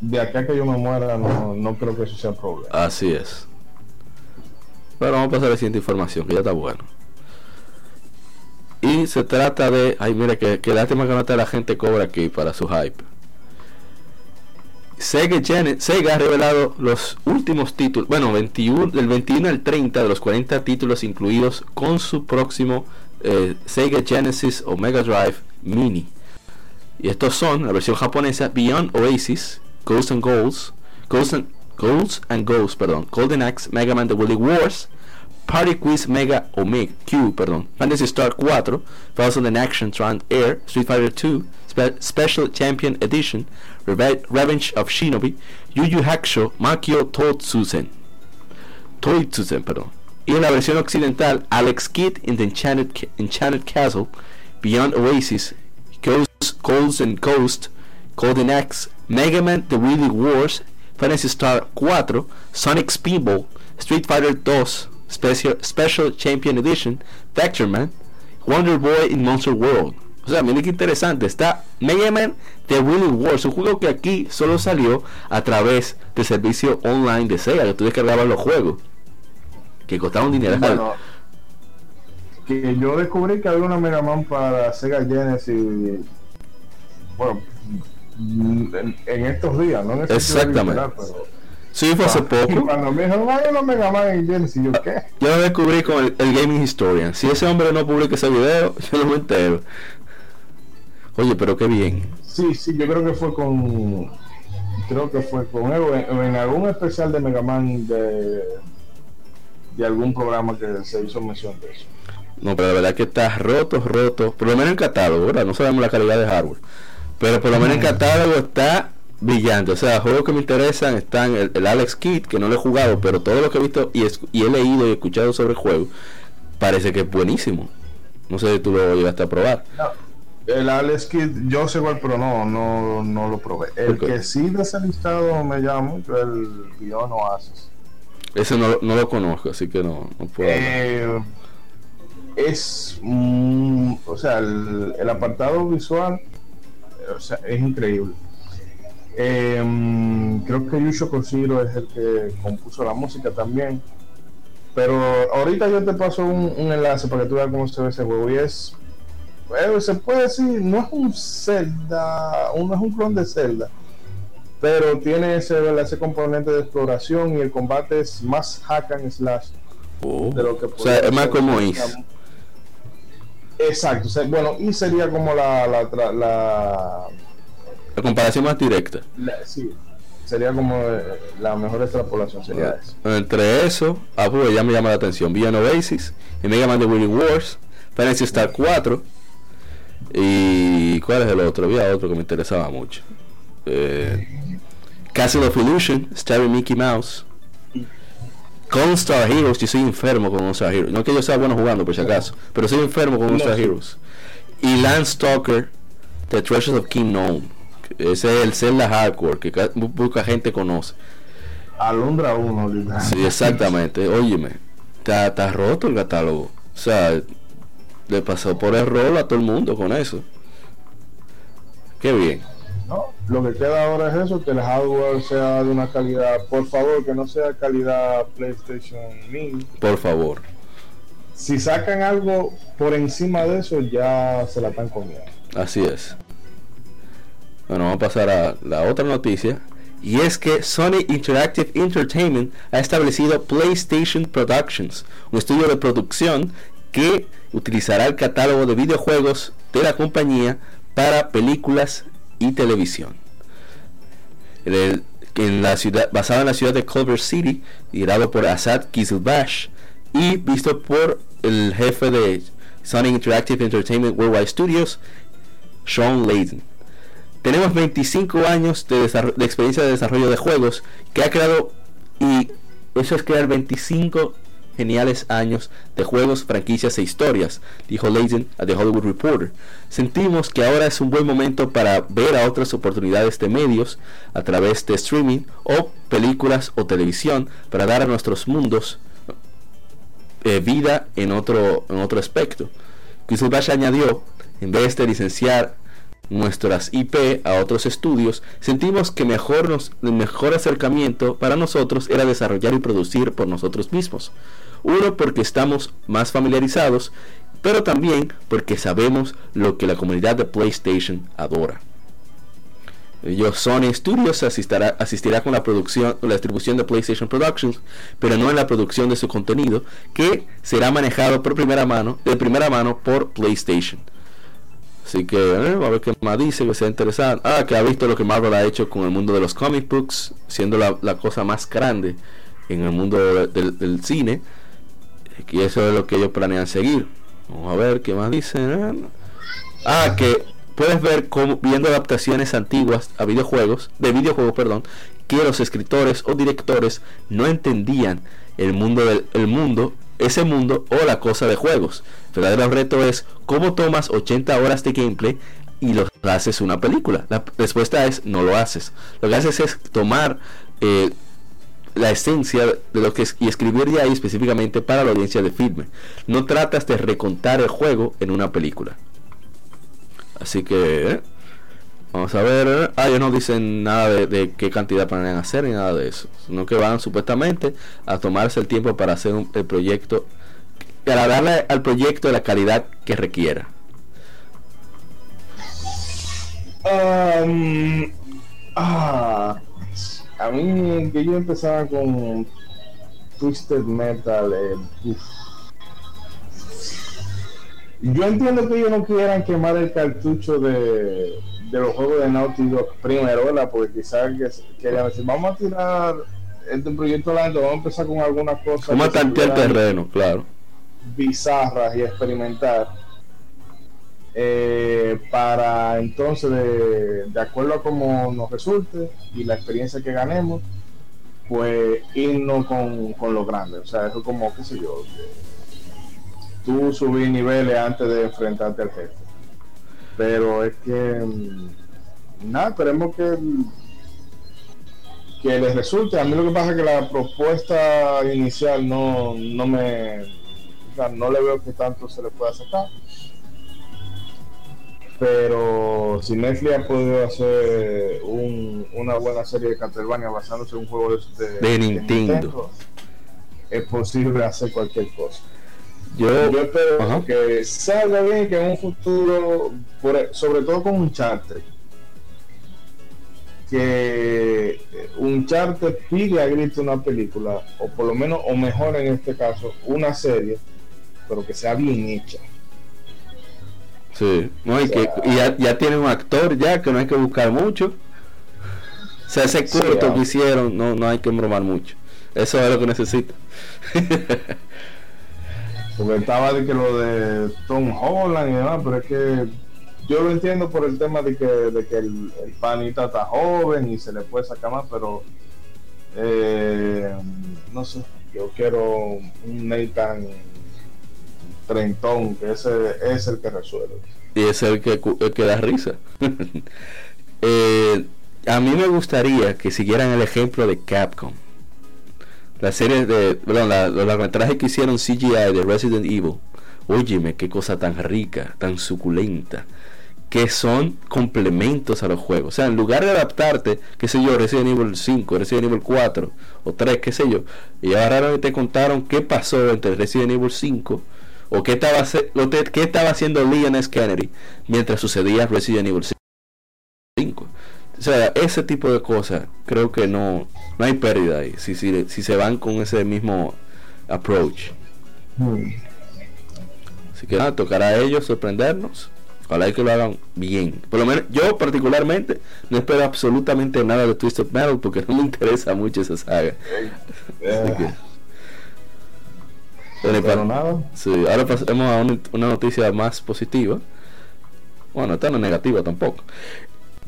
de acá que yo me muera, no, no creo que eso sea problema. Así es. Pero vamos a pasar a la siguiente información, que ya está bueno. Y se trata de. Ay, mira, que, que lástima que no está la gente cobra aquí para su hype. Sega, Sega ha revelado los últimos títulos, bueno, 21, del 21 al 30 de los 40 títulos incluidos con su próximo eh, Sega Genesis o Mega Drive Mini. Y estos son la versión japonesa Beyond Oasis, Ghosts and Goals, Ghosts and, Ghosts and Ghosts, perdón, Golden Axe, Mega Man The Willy Wars, Party Quiz Mega Omega Q, perdón, Fantasy Star 4, Thousand in Action Trans Air, Street Fighter 2, Spe Special Champion Edition, Reve Revenge of Shinobi, Yu Yu Hakusho, Makio Totsuzen. Toitsuzen, perdón. Y en la versión occidental, Alex Kidd in the Enchanted, Enchanted Castle, Beyond Oasis, Ghosts, Golds and Ghost, Golden Axe, Mega Man The Wheelie Wars, Fantasy Star 4, Sonic Speedball, Street Fighter 2, Special, Special Champion Edition, Vector Man, Wonder Boy in Monster World. O sea, miren qué interesante. Está Mega Man The Wheelie Wars, un juego que aquí solo salió a través del servicio online de Sega, que tú descargabas los juegos que costaban dinero. Bueno, que yo descubrí que había una Mega Man para Sega Genesis. Bueno, en, en estos días, ¿no? En Exactamente. Pero, sí, fue hace poco. Cuando me dijeron, hay una Mega Man en Genesis, yo qué. Yo lo descubrí con el, el, Gaming Historian. Si ese hombre no publica ese video, yo no me entero. Oye, pero qué bien. Sí, sí, yo creo que fue con. Creo que fue con él, en, en algún especial de Mega Man de de algún programa que se hizo mención de eso. No, pero la verdad que está roto, roto. Por lo menos en catálogo, ¿verdad? No sabemos la calidad de hardware. Pero por lo menos en catálogo está brillante. O sea, juegos que me interesan están el, el Alex Kidd, que no lo he jugado, pero todo lo que he visto y, es, y he leído y escuchado sobre el juego, parece que es buenísimo. No sé si tú lo llegaste a probar. No. El Alex Kidd, yo sé igual, pero no, no, no lo probé. El okay. que sí de ese listado me llama mucho el Bion Oasis. Ese no, no, lo conozco, así que no, no puedo. Eh, es. Mm, o sea, el, el, apartado visual o sea, es increíble. Eh, creo que Yusho Koshiro es el que compuso la música también. Pero ahorita yo te paso un, un enlace para que tú veas cómo se ve ese juego. Y es. Se puede decir, no es un Zelda, no es un clon de Zelda pero tiene ese, ese componente de exploración y el combate es más hack and slash oh. de lo que o sea, es más como is exacto o sea, bueno y sería como la la, la, la, la comparación más directa la, sí sería como eh, la mejor extrapolación sería bueno, eso. entre eso ah, pues ya me llama la atención Villano Oasis y Mega Man The Willy Wars Fantasy Star 4 y cuál es el otro había otro que me interesaba mucho eh, Castle of Illusion, Starry Mickey Mouse. Con Star Heroes, yo soy enfermo con Star Heroes. No que yo sea bueno jugando por si acaso, pero soy enfermo con Star Heroes. Y Landstalker, The Treasures of King Gnome. Ese es el Zelda Hardcore que poca gente conoce. Alondra 1, Sí, exactamente. Óyeme, está roto el catálogo. O sea, le pasó por error a todo el mundo con eso. Qué bien. ¿no? Lo que queda ahora es eso, que el hardware sea de una calidad, por favor, que no sea calidad PlayStation Mini. Por favor. Si sacan algo por encima de eso, ya se la están comiendo. Así es. Bueno, vamos a pasar a la otra noticia. Y es que Sony Interactive Entertainment ha establecido PlayStation Productions, un estudio de producción que utilizará el catálogo de videojuegos de la compañía para películas y televisión. En, en la ciudad, basado en la ciudad de Culver City, liderado por Asad Kizilbash y visto por el jefe de Sony Interactive Entertainment Worldwide Studios, Sean Layden. Tenemos 25 años de, de, experiencia de desarrollo de juegos que ha creado y eso es crear 25 geniales años de juegos, franquicias e historias, dijo Layden a The Hollywood Reporter. Sentimos que ahora es un buen momento para ver a otras oportunidades de medios a través de streaming o películas o televisión para dar a nuestros mundos eh, vida en otro, en otro aspecto. Bash añadió, en vez de licenciar nuestras IP a otros estudios, sentimos que mejor nos, el mejor acercamiento para nosotros era desarrollar y producir por nosotros mismos. Uno, porque estamos más familiarizados, pero también porque sabemos lo que la comunidad de PlayStation adora. Sony Studios asistirá, asistirá con la producción, la distribución de PlayStation Productions, pero no en la producción de su contenido, que será manejado por primera mano, de primera mano por PlayStation. Así que eh, a ver qué más dice, que sea interesante. Ah, que ha visto lo que Marvel ha hecho con el mundo de los comic books, siendo la, cosa más grande en el mundo del, cine. Y eso es lo que ellos planean seguir. Vamos a ver qué más dice. Ah, que puedes ver cómo, viendo adaptaciones antiguas a videojuegos, de videojuegos, perdón, que los escritores o directores no entendían el mundo del el mundo ese mundo o la cosa de juegos. El verdadero reto es cómo tomas 80 horas de gameplay y lo haces una película. La respuesta es no lo haces. Lo que haces es tomar eh, la esencia de lo que es y escribir de ahí específicamente para la audiencia de filme. No tratas de recontar el juego en una película. Así que eh, Vamos a ver. Ah, ellos no dicen nada de, qué cantidad planean hacer ni nada de eso. Sino que van supuestamente a tomarse el tiempo para hacer un, el proyecto. Para darle al proyecto la calidad que requiera. Um, ah, a mí que yo empezaba con Twisted Metal. Eh, yo entiendo que ellos no quieran quemar el cartucho de de los juegos de Naughty Dog primero, ¿verdad? Porque quizás querían decir, vamos a tirar este proyecto adelante, vamos a empezar con algunas cosas. Como tantear terreno, claro. Bizarras y experimentar. Eh, para entonces, de, de, acuerdo a cómo nos resulte y la experiencia que ganemos, pues irnos con, con lo grande. O sea, eso como, qué sé yo, tú subir niveles antes de enfrentarte al jefe pero es que mm, nada, esperemos que que les resulte. A mí lo que pasa es que la propuesta inicial no, no me no le veo que tanto se le pueda sacar. Pero si Netflix ha podido hacer una buena serie de Castlevania basándose en un juego de, Nintendo, es posible hacer cualquier cosa. Yo, espero que salga bien, que en un futuro, e, sobre todo con un charter, que un charter pide a grito una película, o por lo menos, o mejor en este caso, una serie, pero que sea bien hecha. Sí, no, y, que, ya, ya, tiene un actor ya que no hay que buscar mucho. O sea, ese corto que hicieron, no, no hay que bromar mucho. Eso es lo que necesita. Porque estaba de que lo de Tom Holland y demás, pero es que yo lo entiendo por el tema de que, de que el, panita está joven y se le puede sacar más, pero eh, no sé, yo quiero un Nathan trentón, que ese es el que resuelve. Y es el que, el que da risa. Eh, a mí me gustaría que siguieran el ejemplo de Capcom la serie de, la, los largometrajes que hicieron CGI de Resident Evil, óyeme, qué cosa tan rica, tan suculenta, que son complementos a los juegos. O sea, en lugar de adaptarte, qué sé yo, Resident Evil 5, Resident Evil 4 o 3, qué sé yo, y ahora te contaron qué pasó entre Resident Evil 5 o qué estaba, qué estaba haciendo Leon S. Kennedy mientras sucedía Resident Evil 5. O sea, ese tipo de cosas, creo que no, no hay pérdida ahí, si, si, si se van con ese mismo approach. Hmm. Así que nada, tocará a ellos sorprendernos. Ojalá que lo hagan bien. Por lo menos yo particularmente no espero absolutamente nada de Twisted Metal porque no me interesa mucho esa saga. Sí, ahora pasemos a una, noticia más positiva. Bueno, esta no negativa tampoco.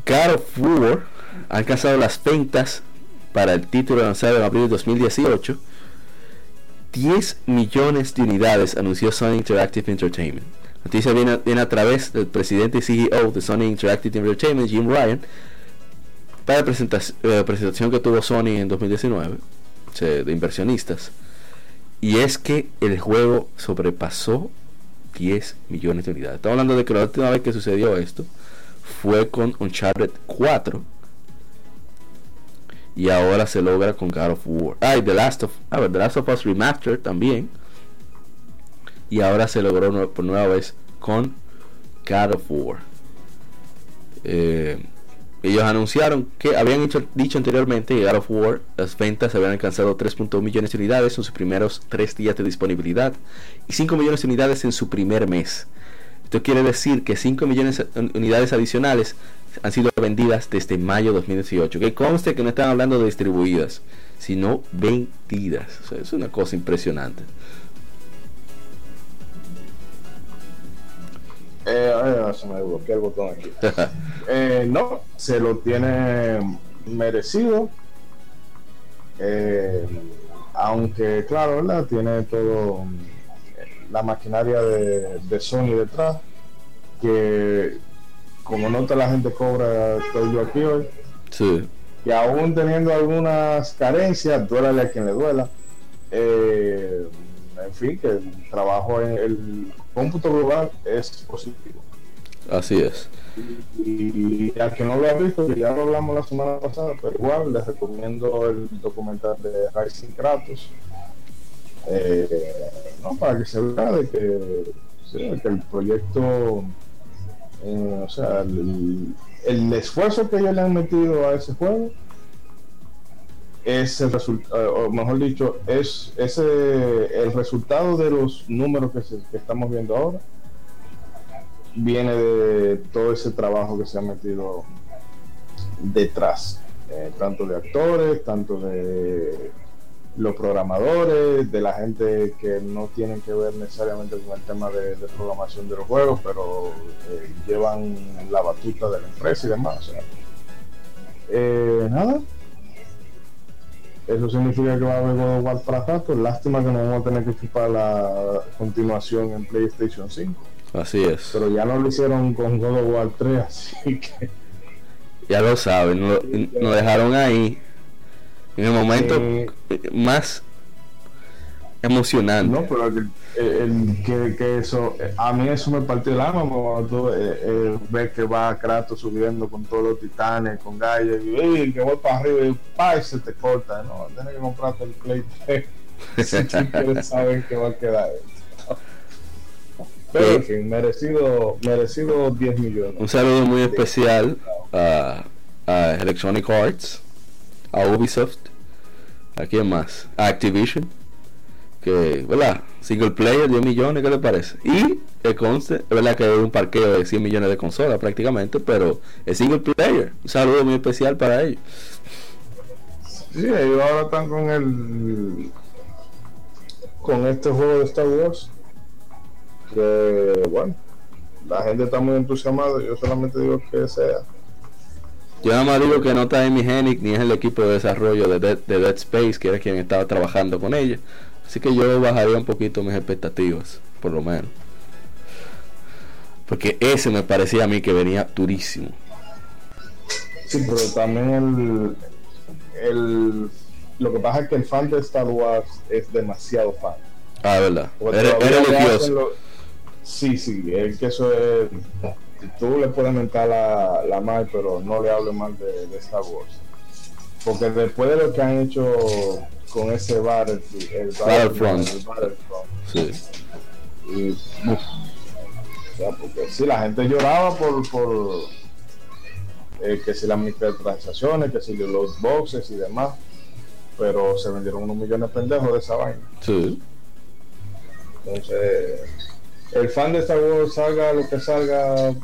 God of War ha alcanzado las ventas para el título lanzado en abril de 2018. 10 millones de unidades anunció Sony Interactive Entertainment. Noticia viene, a través del presidente y CEO de Sony Interactive Entertainment, Jim Ryan, para la presentación, eh, presentación que tuvo Sony en 2019 de inversionistas. Y es que el juego sobrepasó 10 millones de unidades. Estamos hablando de que la última vez que sucedió esto fue con Uncharted 4 y ahora se logra con God of War. Ah, The Last of, ah, The Last of Us Remastered también. Y ahora se logró por nueva vez con God of War. Eh, ellos anunciaron que habían dicho anteriormente que God of War, las ventas habían alcanzado 3.1 millones de unidades en sus primeros 3 días de disponibilidad y 5 millones de unidades en su primer mes. Esto quiere decir que 5 millones de unidades adicionales han sido vendidas desde mayo de 2018. Que conste que no están hablando de distribuidas, sino vendidas. es una cosa impresionante. Eh, se me bloqueó el botón aquí. Eh, no, se lo tiene merecido. Eh, aunque, claro, ¿verdad? Tiene todo la maquinaria de, de Sony detrás. Que como nota la gente cobra, estoy yo aquí hoy. Sí. Y aún teniendo algunas carencias, duélale a quien le duela. Eh, en fin, que el trabajo en el cómputo global es positivo. Así es. Y, al que no lo ha visto, que ya lo hablamos la semana pasada, pero igual les recomiendo el documental de Rising Kratos. Eh, no, para que se vea de que, que el proyecto eh, o sea, el, esfuerzo que ellos le han metido a ese juego es el resultado, eh, o mejor dicho, es ese el resultado de los números que, estamos viendo ahora. Viene de todo ese trabajo que se ha metido detrás, eh, tanto de actores, tanto de los programadores, de la gente que no tienen que ver necesariamente con el tema de, programación de los juegos, pero eh, llevan la batuta de la empresa y demás. Eh, nada. Eso significa que va a haber God of War para rato. Lástima que no vamos a tener que chupar la continuación en PlayStation 5. Así es. Pero ya no lo hicieron con God of War 3, así que. Ya lo saben, nos dejaron ahí en el momento más emocionante. No, pero el, que, eso, a mí eso me partió el alma cuando tú eh, eh, ves que va Kratos subiendo con todos los titanes, con Gaia, y que voy para arriba y pa, se te corta, no, tienes que comprarte el Play 3 si quieres saber que va a quedar. Pero en fin, merecido, merecido 10 millones. Un saludo muy especial a, a Electronic Arts, a Ubisoft ¿A quién más? A Activision. Que, ¿verdad? Single player, 10 millones, ¿qué le parece? Y el conste, ¿verdad? Que es un parqueo de 100 millones de consolas prácticamente, pero es single player. Un saludo muy especial para ellos. Sí, ellos ahora están con el. con este juego de Star Wars. Que, bueno, la gente está muy entusiasmada. Yo solamente digo que sea yo nada más digo que no está Amy Hennig ni es el equipo de desarrollo de Dead, de Dead Space, que era quien estaba trabajando con ella. Así que yo bajaría un poquito mis expectativas, por lo menos. Porque ese me parecía a mí que venía durísimo. Sí, pero también el, el lo que pasa es que el fan de Star Wars es demasiado fan. Ah, verdad. Era, Sí, sí, es que eso es tú le puedes mentar la, la mal, pero no le hable mal de, de, Star Wars. Porque después de lo que han hecho con ese bar, el, Battlefront, Sí. Y, porque si la gente lloraba por, por eh, que si las microtransacciones, que si los boxes y demás, pero se vendieron unos millones de pendejos de esa vaina. Sí. Entonces el fan de Star Wars salga lo que salga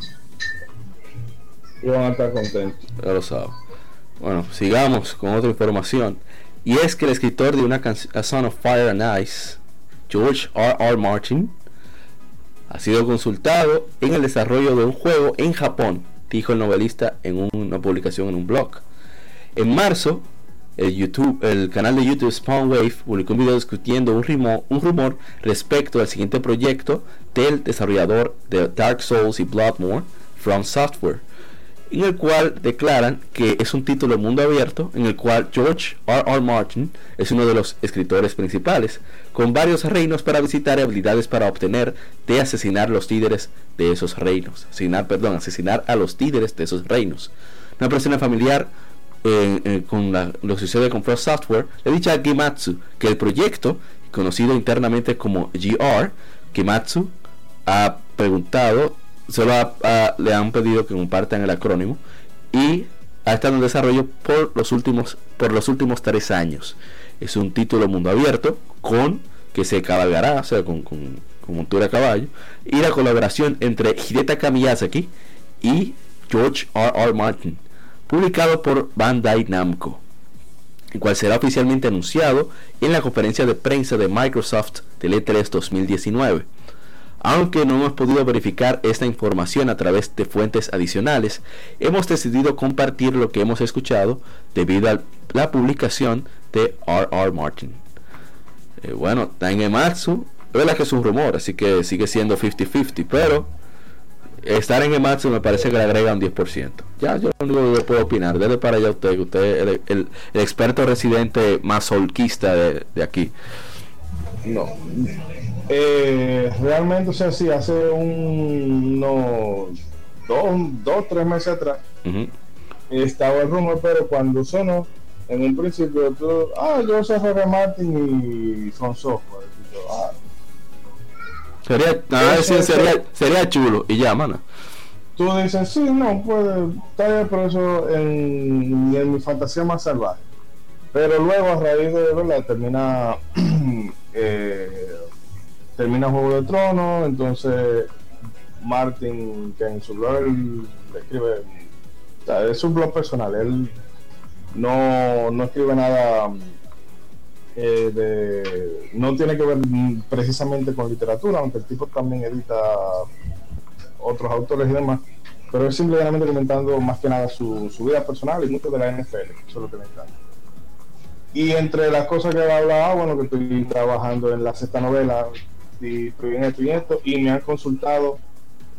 y van a estar contentos. Lo sabe. Bueno, sigamos con otra información. Y es que el escritor de una canción, A Son of Fire and Ice, George R. R. Martin, ha sido consultado en el desarrollo de un juego en Japón, dijo el novelista en una publicación en un blog. En marzo, el, YouTube, el canal de YouTube Spawnwave publicó un video discutiendo un, un rumor respecto al siguiente proyecto del desarrollador de Dark Souls y Bloodborne, From Software. en el cual declaran que es un título mundo abierto en el cual George R. R. Martin es uno de los escritores principales, con varios reinos para visitar y habilidades para obtener de asesinar los líderes de esos reinos, asesinar, perdón, asesinar a los líderes de esos reinos. Una persona familiar con lo que sucede con Frost Software le dice a Gimatsu que el proyecto, conocido internamente como GR, Gimatsu ha preguntado solo le han pedido que compartan el acrónimo y ha estado en desarrollo por los últimos por los últimos tres años es un título mundo abierto con que se cabalgará o sea con, con, montura a caballo y la colaboración entre Hidetaka Miyazaki y George R. R. Martin publicado por Bandai Namco el cual será oficialmente anunciado en la conferencia de prensa de Microsoft del E3 2019 aunque no hemos podido verificar esta información a través de fuentes adicionales, hemos decidido compartir lo que hemos escuchado debido a la publicación de R.R. Martin. Eh, bueno, en Ematsu, es verdad que es un rumor, así que sigue siendo 50-50, pero estar en Ematsu me parece que le agrega un 10%. Ya yo lo único que puedo opinar, dele para allá usted, usted es el, experto residente más solquista de, de aquí. No, eh, realmente, o sea, sí, hace un, no, dos, dos, tres meses atrás, estaba el rumor, pero cuando sonó, en un principio, tú, ah, yo soy Jorge Martin y son software. Sería, ah, sería, sería chulo, y ya, mano. Tú dices, sí, no, puede, está por eso en, en mi fantasía más salvaje. Pero luego, a raíz de verdad, termina eh, termina Juego de Tronos, entonces Martin, que en su blog escribe, o sea, es un blog personal, él no, no escribe nada eh, no tiene que ver precisamente con literatura, aunque el tipo también edita otros autores y demás, pero es simplemente comentando más que nada su, su vida personal y mucho de la NFL, eso es lo que me encanta. Y entre las cosas que hablaba, bueno, que estoy trabajando en la sexta novela, y esto y me han consultado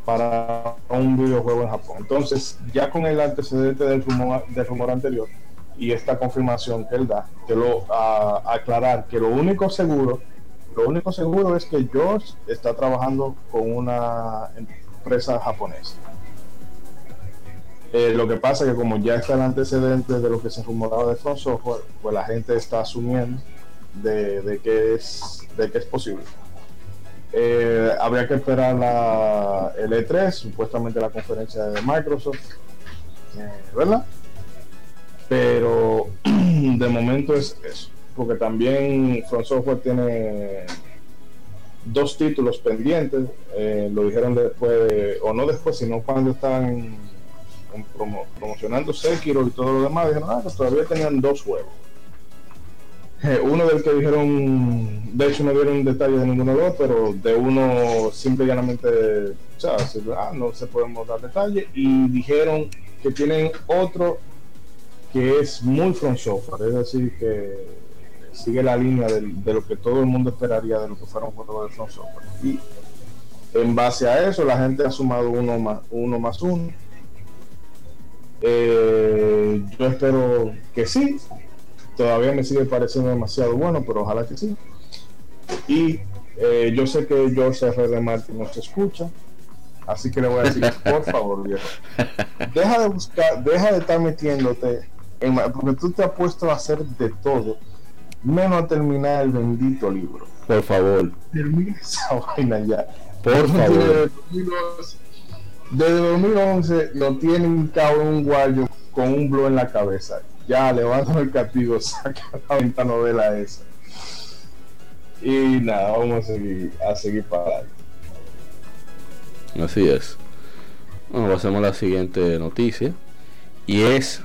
para un videojuego en Japón. Entonces, ya con el antecedente del rumor, del rumor anterior y esta confirmación que él da, quiero a, aclarar que lo único seguro, lo único seguro es que George está trabajando con una empresa japonesa. Eh, lo que pasa es que como ya está el antecedente de lo que se rumoraba de Front Software, pues la gente está asumiendo de, de que es de que es posible. Eh, habría que esperar la, el E3, supuestamente la conferencia de Microsoft, eh, ¿verdad? Pero de momento es eso, porque también Front Software tiene dos títulos pendientes, eh, lo dijeron después, o no después, sino cuando estaban promocionando Sekiro y todo lo demás, dijeron, ah, que todavía tenían dos juegos. Eh, uno del que dijeron, de hecho no dieron detalles de ninguno de los, pero de uno simple y llanamente, ah, no se podemos dar detalles, y dijeron que tienen otro que es muy front software, es decir, que sigue la línea de, lo que todo el mundo esperaría de lo que fuera un juego de front software. Y en base a eso, la gente ha sumado uno más uno. Más uno. Eh, yo espero que sí, todavía me sigue pareciendo demasiado bueno, pero ojalá que sí. Y eh, yo sé que George R. R. Martin nos escucha, así que le voy a decir, por favor, viejo, deja de buscar, deja de estar metiéndote, en, porque tú te has puesto a hacer de todo, menos a terminar el bendito libro. Por favor. Termina esa vaina ya. Por favor. Desde 2011 lo tienen cabrón un guardio con un blow en la cabeza ya levanto el castigo, saca la novela esa. Y nada, vamos a seguir, a seguir para Así es. Bueno, pasemos a la siguiente noticia. Y es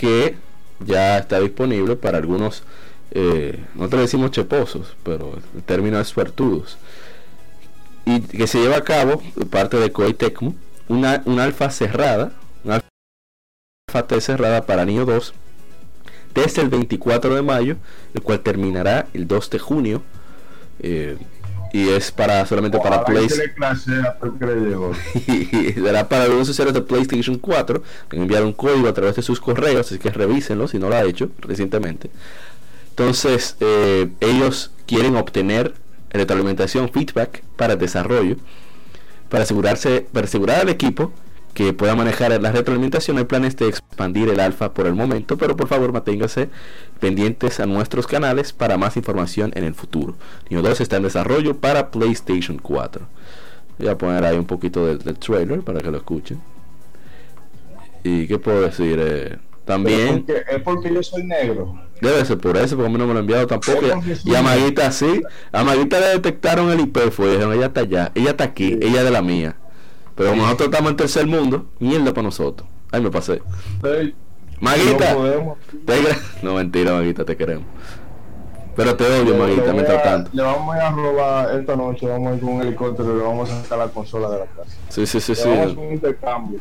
que ya está disponible para algunos, eh, nosotros decimos cheposos, pero el término es suertudos. Y que se lleva a cabo, parte de Koei Tecmo, una, una alfa cerrada FAT cerrada para Niño 2 desde el 24 de mayo, el cual terminará el 2 de junio. Eh, y es para solamente para PlayStation. y será para los usuarios de PlayStation 4. que enviar un código a través de sus correos, así que revísenlo si no lo ha hecho recientemente. Entonces, eh, ellos quieren obtener retroalimentación, feedback para el desarrollo, para asegurarse, para asegurar al equipo que pueda manejar la retroalimentación. Hay planes de expandir el alfa por el momento, pero por favor manténgase pendientes a nuestros canales para más información en el futuro. Niño 2 está en desarrollo para PlayStation 4. Voy a poner ahí un poquito del, trailer para que lo escuchen. ¿Y qué puedo decir? Eh, también. Es porque, yo soy negro. Debe ser por eso, porque a mí no me lo han enviado tampoco. Y a Maguita sí. A Maguita le detectaron el IP, fue. Dijeron, ella está allá, ella está aquí, ella de la mía. Pero como nosotros estamos en tercer mundo, mierda para nosotros. Ahí me pasé. Maguita. No, mentira, Maguita, te queremos. Pero te odio, Maguita, mientras tanto. Le vamos a robar esta noche, vamos a ir con un helicóptero y le vamos a sacar la consola de la casa. Sí, sí, sí, sí. Vamos a un intercambio.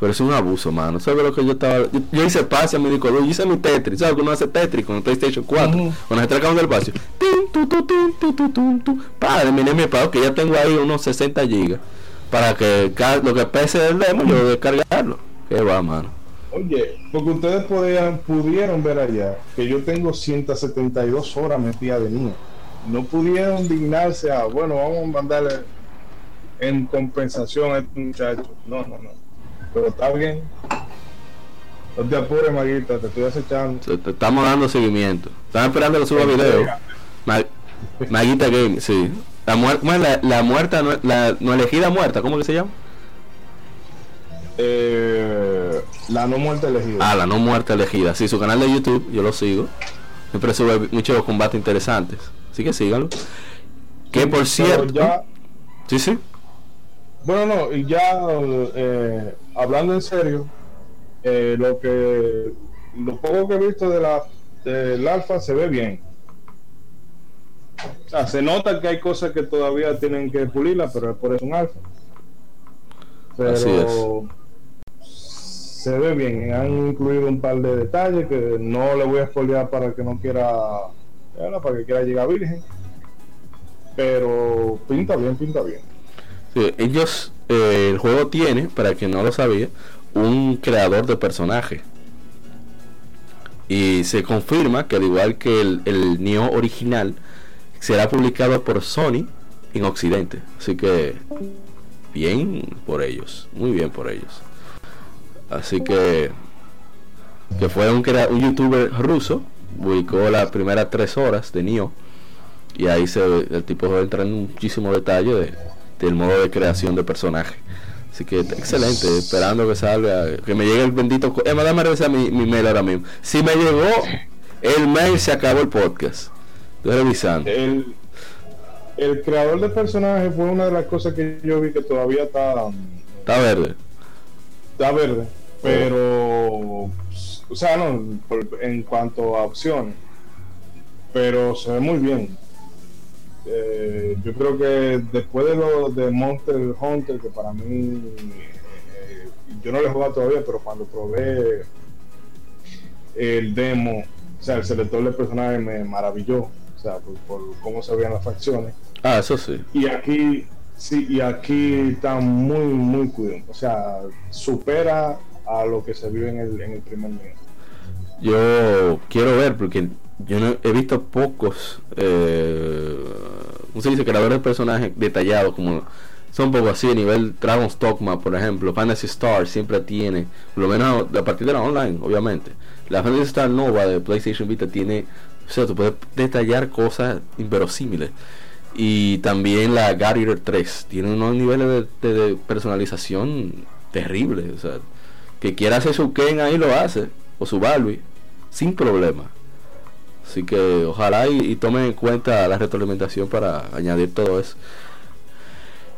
Pero es un abuso, mano. ¿Sabes lo que yo estaba.? Yo, hice pase me dijo, yo hice mi Tetris. ¿Sabes que uno hace Tetris con el PlayStation 4? Cuando se trata del espacio. Padre, mire mi pago que ya tengo ahí unos 60 gigas. Para que lo que pese del demo, yo descargarlo. Qué va, mano. Oye, porque ustedes podían, pudieron ver allá que yo tengo 172 horas metida de niño. No pudieron dignarse a, bueno, vamos a mandarle en compensación a este muchacho. No, no, no pero está bien. No te apures, Maguita, te estoy acechando. Te, estamos dando seguimiento. Estamos esperando que suba video. Maguita Game, sí. La, la, la muerta, la no elegida muerta, ¿cómo que se llama? Eh, la no muerta elegida. Ah, la no muerta elegida. Sí, su canal de YouTube, yo lo sigo. Siempre sube muchos combates interesantes. Así que síganlo. Que por cierto. Ya... Sí, sí. Bueno, no, y ya eh, hablando en serio, eh, lo que lo poco que he visto de la del alfa se ve bien. O sea, se nota que hay cosas que todavía tienen que pulirla, pero es por eso un alfa. Pero se ve bien. Han incluido un par de detalles que no le voy a espolear para que no quiera, para que quiera llegar virgen. Pero pinta bien, pinta bien. Sí, ellos eh, el juego tiene, para quien no lo sabía, un creador de personaje. Y se confirma que al igual que el, el Neo original, será publicado por Sony en Occidente. Así que bien por ellos, muy bien por ellos. Así que que fue un, un youtuber ruso, publicó las primeras tres horas de Neo y ahí se el tipo entra en muchísimo detalle de del modo de creación de personaje. Así que excelente, esperando que salga, que me llegue el bendito. Eh, dame revisar mi, mi mail ahora mismo. Si me llegó el mail, se acabó el podcast. El, el creador de personaje fue una de las cosas que yo vi que todavía está. Está verde. Está verde. Pero. O sea, no, en cuanto a opciones. Pero se ve muy bien eh, yo creo que después de lo de Monster Hunter, que para mí, eh, yo no lo he jugado todavía, pero cuando probé el demo, o sea, el selector de personajes me maravilló, o sea, por, cómo se veían las facciones. Ah, eso sí. Y aquí, sí, y aquí está muy, muy cuidado, o sea, supera a lo que se vio en el, en el primer nivel. Yo quiero ver, porque yo no, he visto pocos, eh, ¿cómo se dice? Creadores de personajes detallados, como son poco así, a nivel Dragon's Dogma, por ejemplo, Fantasy Star siempre tiene, por lo menos a partir de la online, obviamente. La Fantasy Star Nova de PlayStation Vita tiene, o sea, tú puedes detallar cosas inverosímiles. Y también la Guardian 3 tiene unos niveles de, personalización terribles. O sea, que quiera hacer su Ken ahí lo hace, o su Barbie, sin problema. Así que ojalá y, tomen en cuenta la retroalimentación para añadir todo eso.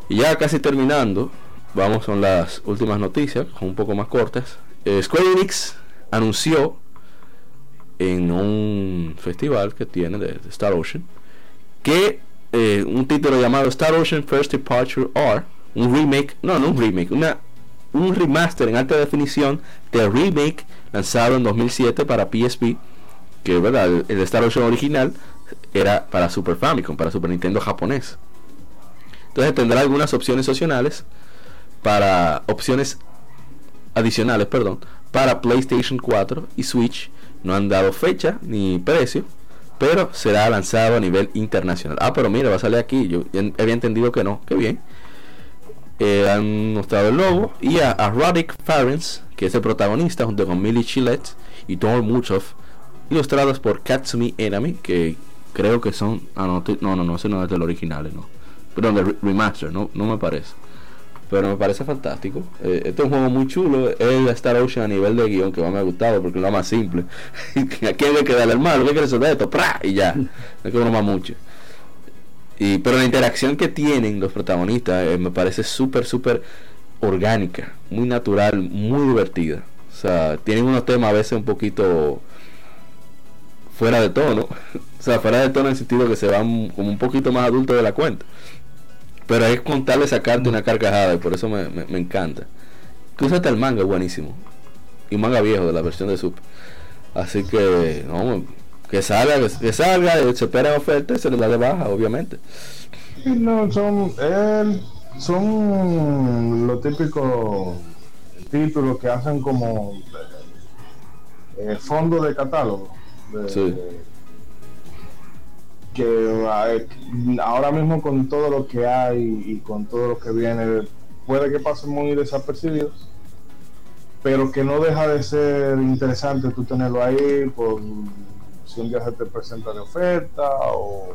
Y ya casi terminando, vamos con las últimas noticias, un poco más cortas. Eh, Square Enix anunció en un festival que tiene de, Star Ocean que eh, un título llamado Star Ocean First Departure R, un remake, no, no un remake, una, un remaster en alta definición del remake lanzado en 2007 para PSP que verdad el, Star Ocean original era para Super Famicom, para Super Nintendo japonés. Entonces tendrá algunas opciones opcionales para opciones adicionales, perdón, para PlayStation 4 y Switch. No han dado fecha ni precio, pero será lanzado a nivel internacional. Ah, pero mira, va a salir aquí. Yo había entendido que no. Qué bien. Eh, han mostrado el logo y a, a Roddick que es el protagonista, junto con Millie Chillet y Tom Muchov, ilustrados por Katsumi Enami, que creo que son. Ah, no, no, no, no, no es del original, no. Perdón, de remaster, no, no me parece. Pero me parece fantástico. Eh, este es un juego muy chulo. Es la Star Ocean a nivel de guion que más me ha gustado porque es lo más simple. ¿A quién le queda el hermano? ¿Qué quiere resolver esto? ¡Pra! Y ya. No queda más mucho. Y, pero la interacción que tienen los protagonistas eh, me parece súper, súper orgánica, muy natural, muy divertida. O sea, tienen unos temas a veces un poquito fuera de tono. O sea, fuera de tono en el sentido que se van como un poquito más adultos de la cuenta. Pero es contarle sacarte una carcajada y por eso me, me, encanta. Incluso hasta el manga buenísimo. Y manga viejo de la versión de Super. Así que, no, que salga, que salga, se espera oferta y se le da de baja, obviamente. No, son, eh, son los típicos títulos que hacen como eh, fondo de catálogo. sí que ahora mismo con todo lo que hay y con todo lo que viene, puede que pasen muy desapercibidos, pero que no deja de ser interesante tú tenerlo ahí por si un día se te presenta de oferta o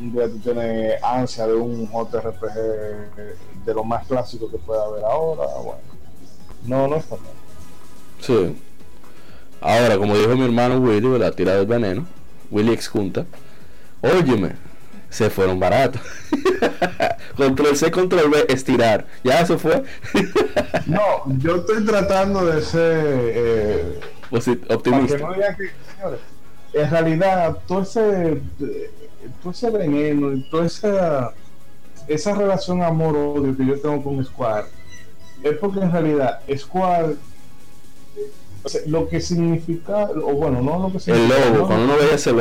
un día tú tienes ansia de un JRPG de lo más clásico que pueda haber ahora, bueno, no, no está mal. Sí. Ahora, como dijo mi hermano Willy, la tira del veneno, Willy ex junta Óyeme, se fueron baratos. control C, control B, estirar. Ya eso fue. no, yo estoy tratando de ser eh, optimista. en realidad, todo ese, todo ese veneno y toda esa, esa relación amor-odio que yo tengo con Square es porque en realidad Square lo que significa, o bueno, no lo que significa. El logo, cuando uno ve ese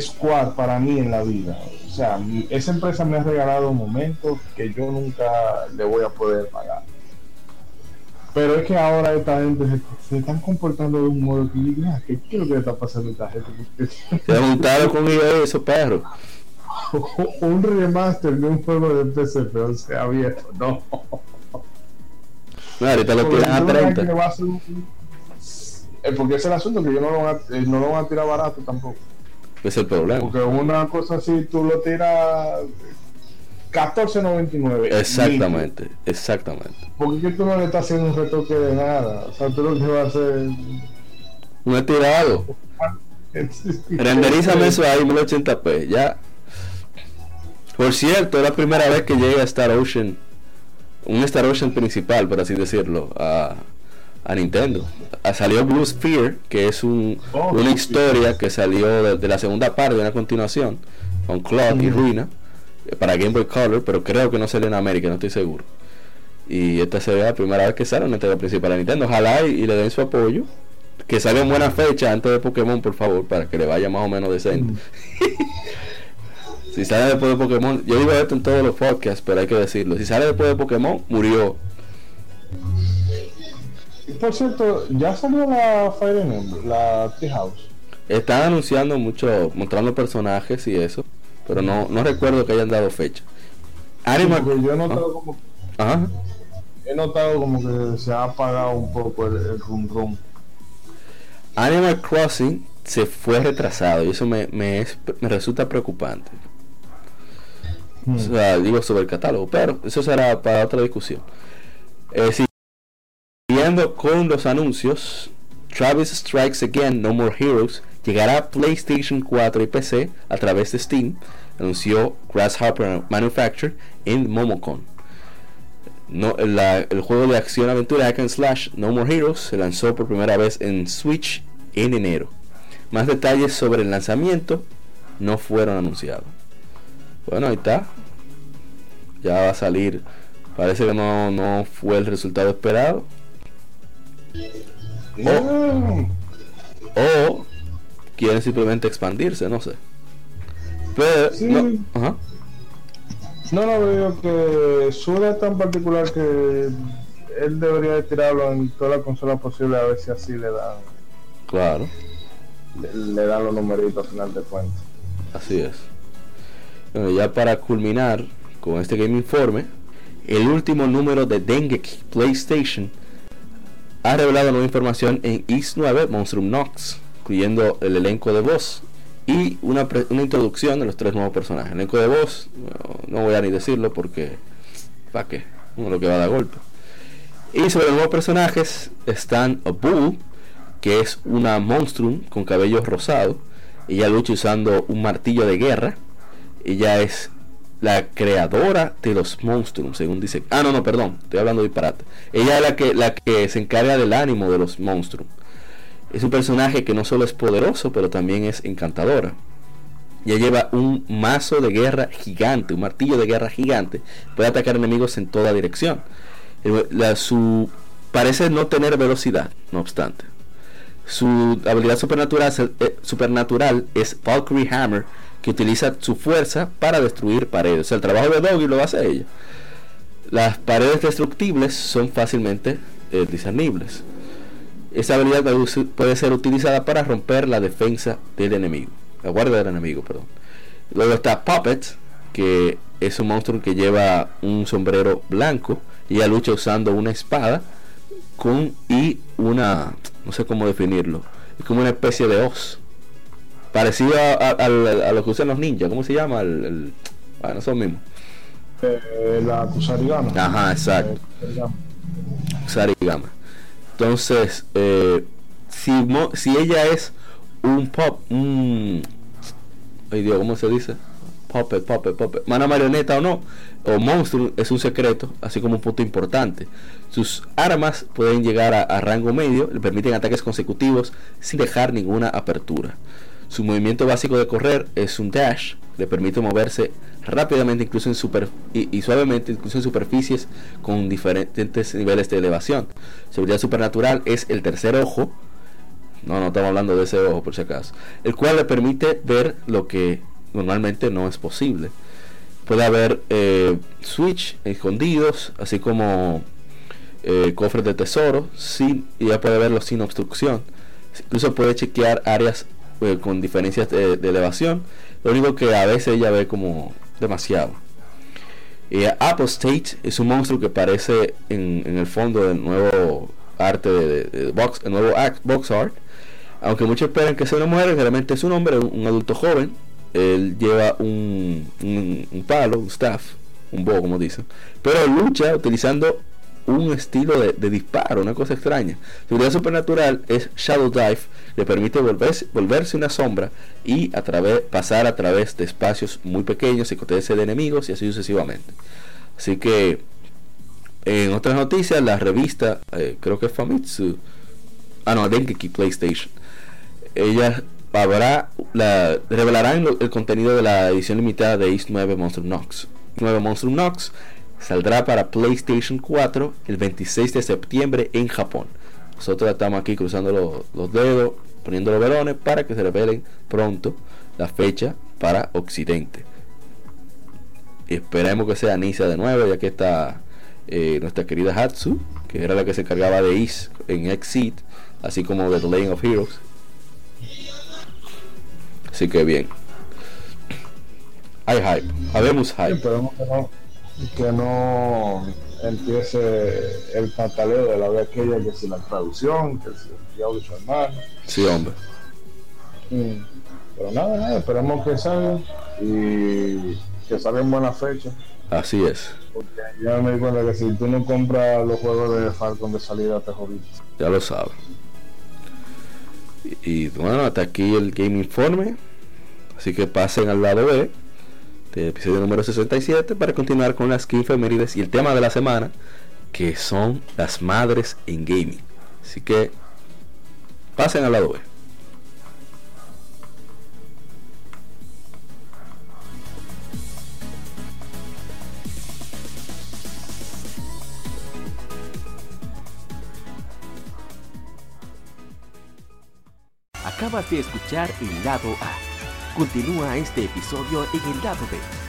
Squad para mí en la vida. O sea, esa empresa me ha regalado momentos que yo nunca le voy a poder pagar. Pero es que ahora esta gente se, están comportando de un modo que diga, ¿qué, es lo que está pasando a esta gente? Se juntaron con ellos esos perros. un remaster de un juego de PC, pero sea viejo, no. No, ahorita lo tiran a 30. Eh, porque es el asunto que yo no lo, van a, eh, no lo van a tirar barato tampoco es el problema. Porque una cosa así, tú lo tiras 14.99. Exactamente, exactamente. Porque tú no le estás haciendo un retoque de nada. O sea, tú lo que vas a hacer. Un estirado. Renderízame eso ahí 1080p, ya. Por cierto, es la primera vez que llega a Star Ocean, un Star Ocean principal, por así decirlo, a, a Nintendo. Ah, salió Blue Sphere, que es un, oh, una historia que salió de, la segunda parte, de una continuación, con Clock y Ruina, eh, para Game Boy Color, pero creo que no salió en América, no estoy seguro. Y esta sería la primera vez que sale una entrega principal de Nintendo. Ojalá y, le den su apoyo. Que salga en buena fecha antes de Pokémon, por favor, para que le vaya más o menos decente. si sale después de Pokémon, yo digo esto en todos los podcasts, pero hay que decirlo. Si sale después de Pokémon, murió. Por cierto, ya salió la Fire Emblem, la Treehouse. Están anunciando mucho, mostrando personajes y eso, pero no, no recuerdo que hayan dado fecha. Animal... yo he notado como Ajá. he notado como que se ha apagado un poco el, el rum rum. Animal Crossing se fue retrasado y eso me, me, es, me resulta preocupante. O hmm. sea, digo sobre el catálogo, pero eso será para otra discusión. Eh, con los anuncios, Travis Strikes Again No More Heroes llegará a PlayStation 4 y PC a través de Steam, anunció Grasshopper Manufacture en Momocon. El juego de acción aventura Hack and Slash No More Heroes se lanzó por primera vez en Switch en enero. Más detalles sobre el lanzamiento no fueron anunciados. Bueno, ahí está. Ya va a salir. Parece que no, no fue el resultado esperado. O, quieren simplemente expandirse, no sé. Pero, Sí. no, ajá. No, no, digo que Suda es tan particular que él debería de tirarlo en todas las consolas posibles a ver si así le dan Claro, le, le dan los numeritos al final de cuentas. así es. Bueno, ya para culminar con este Game Informe, el último número de Dengeki PlayStation ha revelado nueva información en East 9 Monstrum Nox, incluyendo el elenco de voz y una, una introducción de los tres nuevos personajes. El elenco de voz, no, voy a ni decirlo porque, ¿para qué? Uno lo que va a dar golpe. Y sobre los nuevos personajes están Bull, que es una monstrum con cabello rosado. Ella lucha usando un martillo de guerra. Ella es la creadora de los monstrums, según dice. Ah, no, no, perdón, estoy hablando de disparate. Ella es la que, la que se encarga del ánimo de los monstrums. Es un personaje que no solo es poderoso, pero también es encantadora. Ella lleva un mazo de guerra gigante, un martillo de guerra gigante. Puede atacar enemigos en toda dirección. Eh, su parece no tener velocidad, no obstante. Su habilidad supernatural, eh, supernatural es Valkyrie Hammer, que utiliza su fuerza para destruir paredes. El trabajo de Doggy lo hace ella. Las paredes destructibles son fácilmente eh, discernibles. Esa habilidad puede ser utilizada para romper la defensa del enemigo, la guardia del enemigo, perdón. Luego está Puppet, que es un monstruo que lleva un sombrero blanco y ella lucha usando una espada con y una, no sé cómo definirlo, es como una especie de hoz, parecido a, a- al- a lo que usan los ninjas, ¿cómo se llama? El, el- bueno, eso mismo. Eh, la Kusarigama. Ajá, exacto. Eh, Kusarigama. Sarigama. Entonces, eh, si, mo- si ella es un pop, un. Ay Dios, ¿cómo se dice? Puppet, puppet, puppet. Mana marioneta o no, o monstruo, es un secreto, así como un punto importante. Sus armas pueden llegar a, a rango medio, le permiten ataques consecutivos sin dejar ninguna apertura. Su movimiento básico de correr es un dash, le permite moverse rápidamente incluso en super y, suavemente incluso en superficies con diferentes niveles de elevación. Su supernatural es el tercer ojo, no, no estamos hablando de ese ojo por si acaso, el cual le permite ver lo que normalmente no es posible. Puede haber eh, switch escondidos, así como eh, cofres de tesoro, sin, y ya puede verlos sin obstrucción. Incluso puede chequear áreas eh, con diferencias de, elevación. Lo único que a veces ella ve como demasiado. Eh, Apostate es un monstruo que aparece en, en el fondo del nuevo arte de box, el nuevo act, box art. Aunque muchos esperan que sea una mujer, realmente es un hombre, un, un adulto joven. Él lleva un, un, un palo, un staff, un bow como dicen. Pero lucha utilizando un estilo de, disparo, una cosa extraña. Habilidad supernatural es Shadow Dive, le permite volverse, volverse una sombra y a través, pasar a través de espacios muy pequeños y protegerse de enemigos y así sucesivamente. Así que, en otras noticias, la revista, eh, creo que es Famitsu, ah no, Dengeki PlayStation, ella habrá, la, revelarán el contenido de la edición limitada de East 9 Monstrum Nox. 9 Monstrum Nox saldrá para PlayStation 4 el 26 de septiembre en Japón. Nosotros estamos aquí cruzando los, los dedos, poniendo los velones para que se revelen pronto la fecha para Occidente. Esperemos que sea Nisa de nuevo, ya que está eh, nuestra querida Hatsu, que era la que se encargaba de Is en Exit, así como de The Legend of Heroes. Así que bien. Hay hype, habemos hype. Que no empiece el pataleo de la vez aquella que si la traducción, que si el diablo y su hermano. Sí, hombre. Mm. Pero nada, nada, esperemos que salga y que salga en buena fecha. Así es. Porque ya me di cuenta que si tú no compras los juegos de Falcon de salida te jodiste. Ya lo saben. Y, y, bueno, hasta aquí el Game Informe. Así que pasen al lado B del episodio número 67 para continuar con las 15 femeniles y el tema de la semana, que son las madres en gaming. Así que pasen al lado B. Acabas de escuchar el lado A. Continúa este episodio en el lado B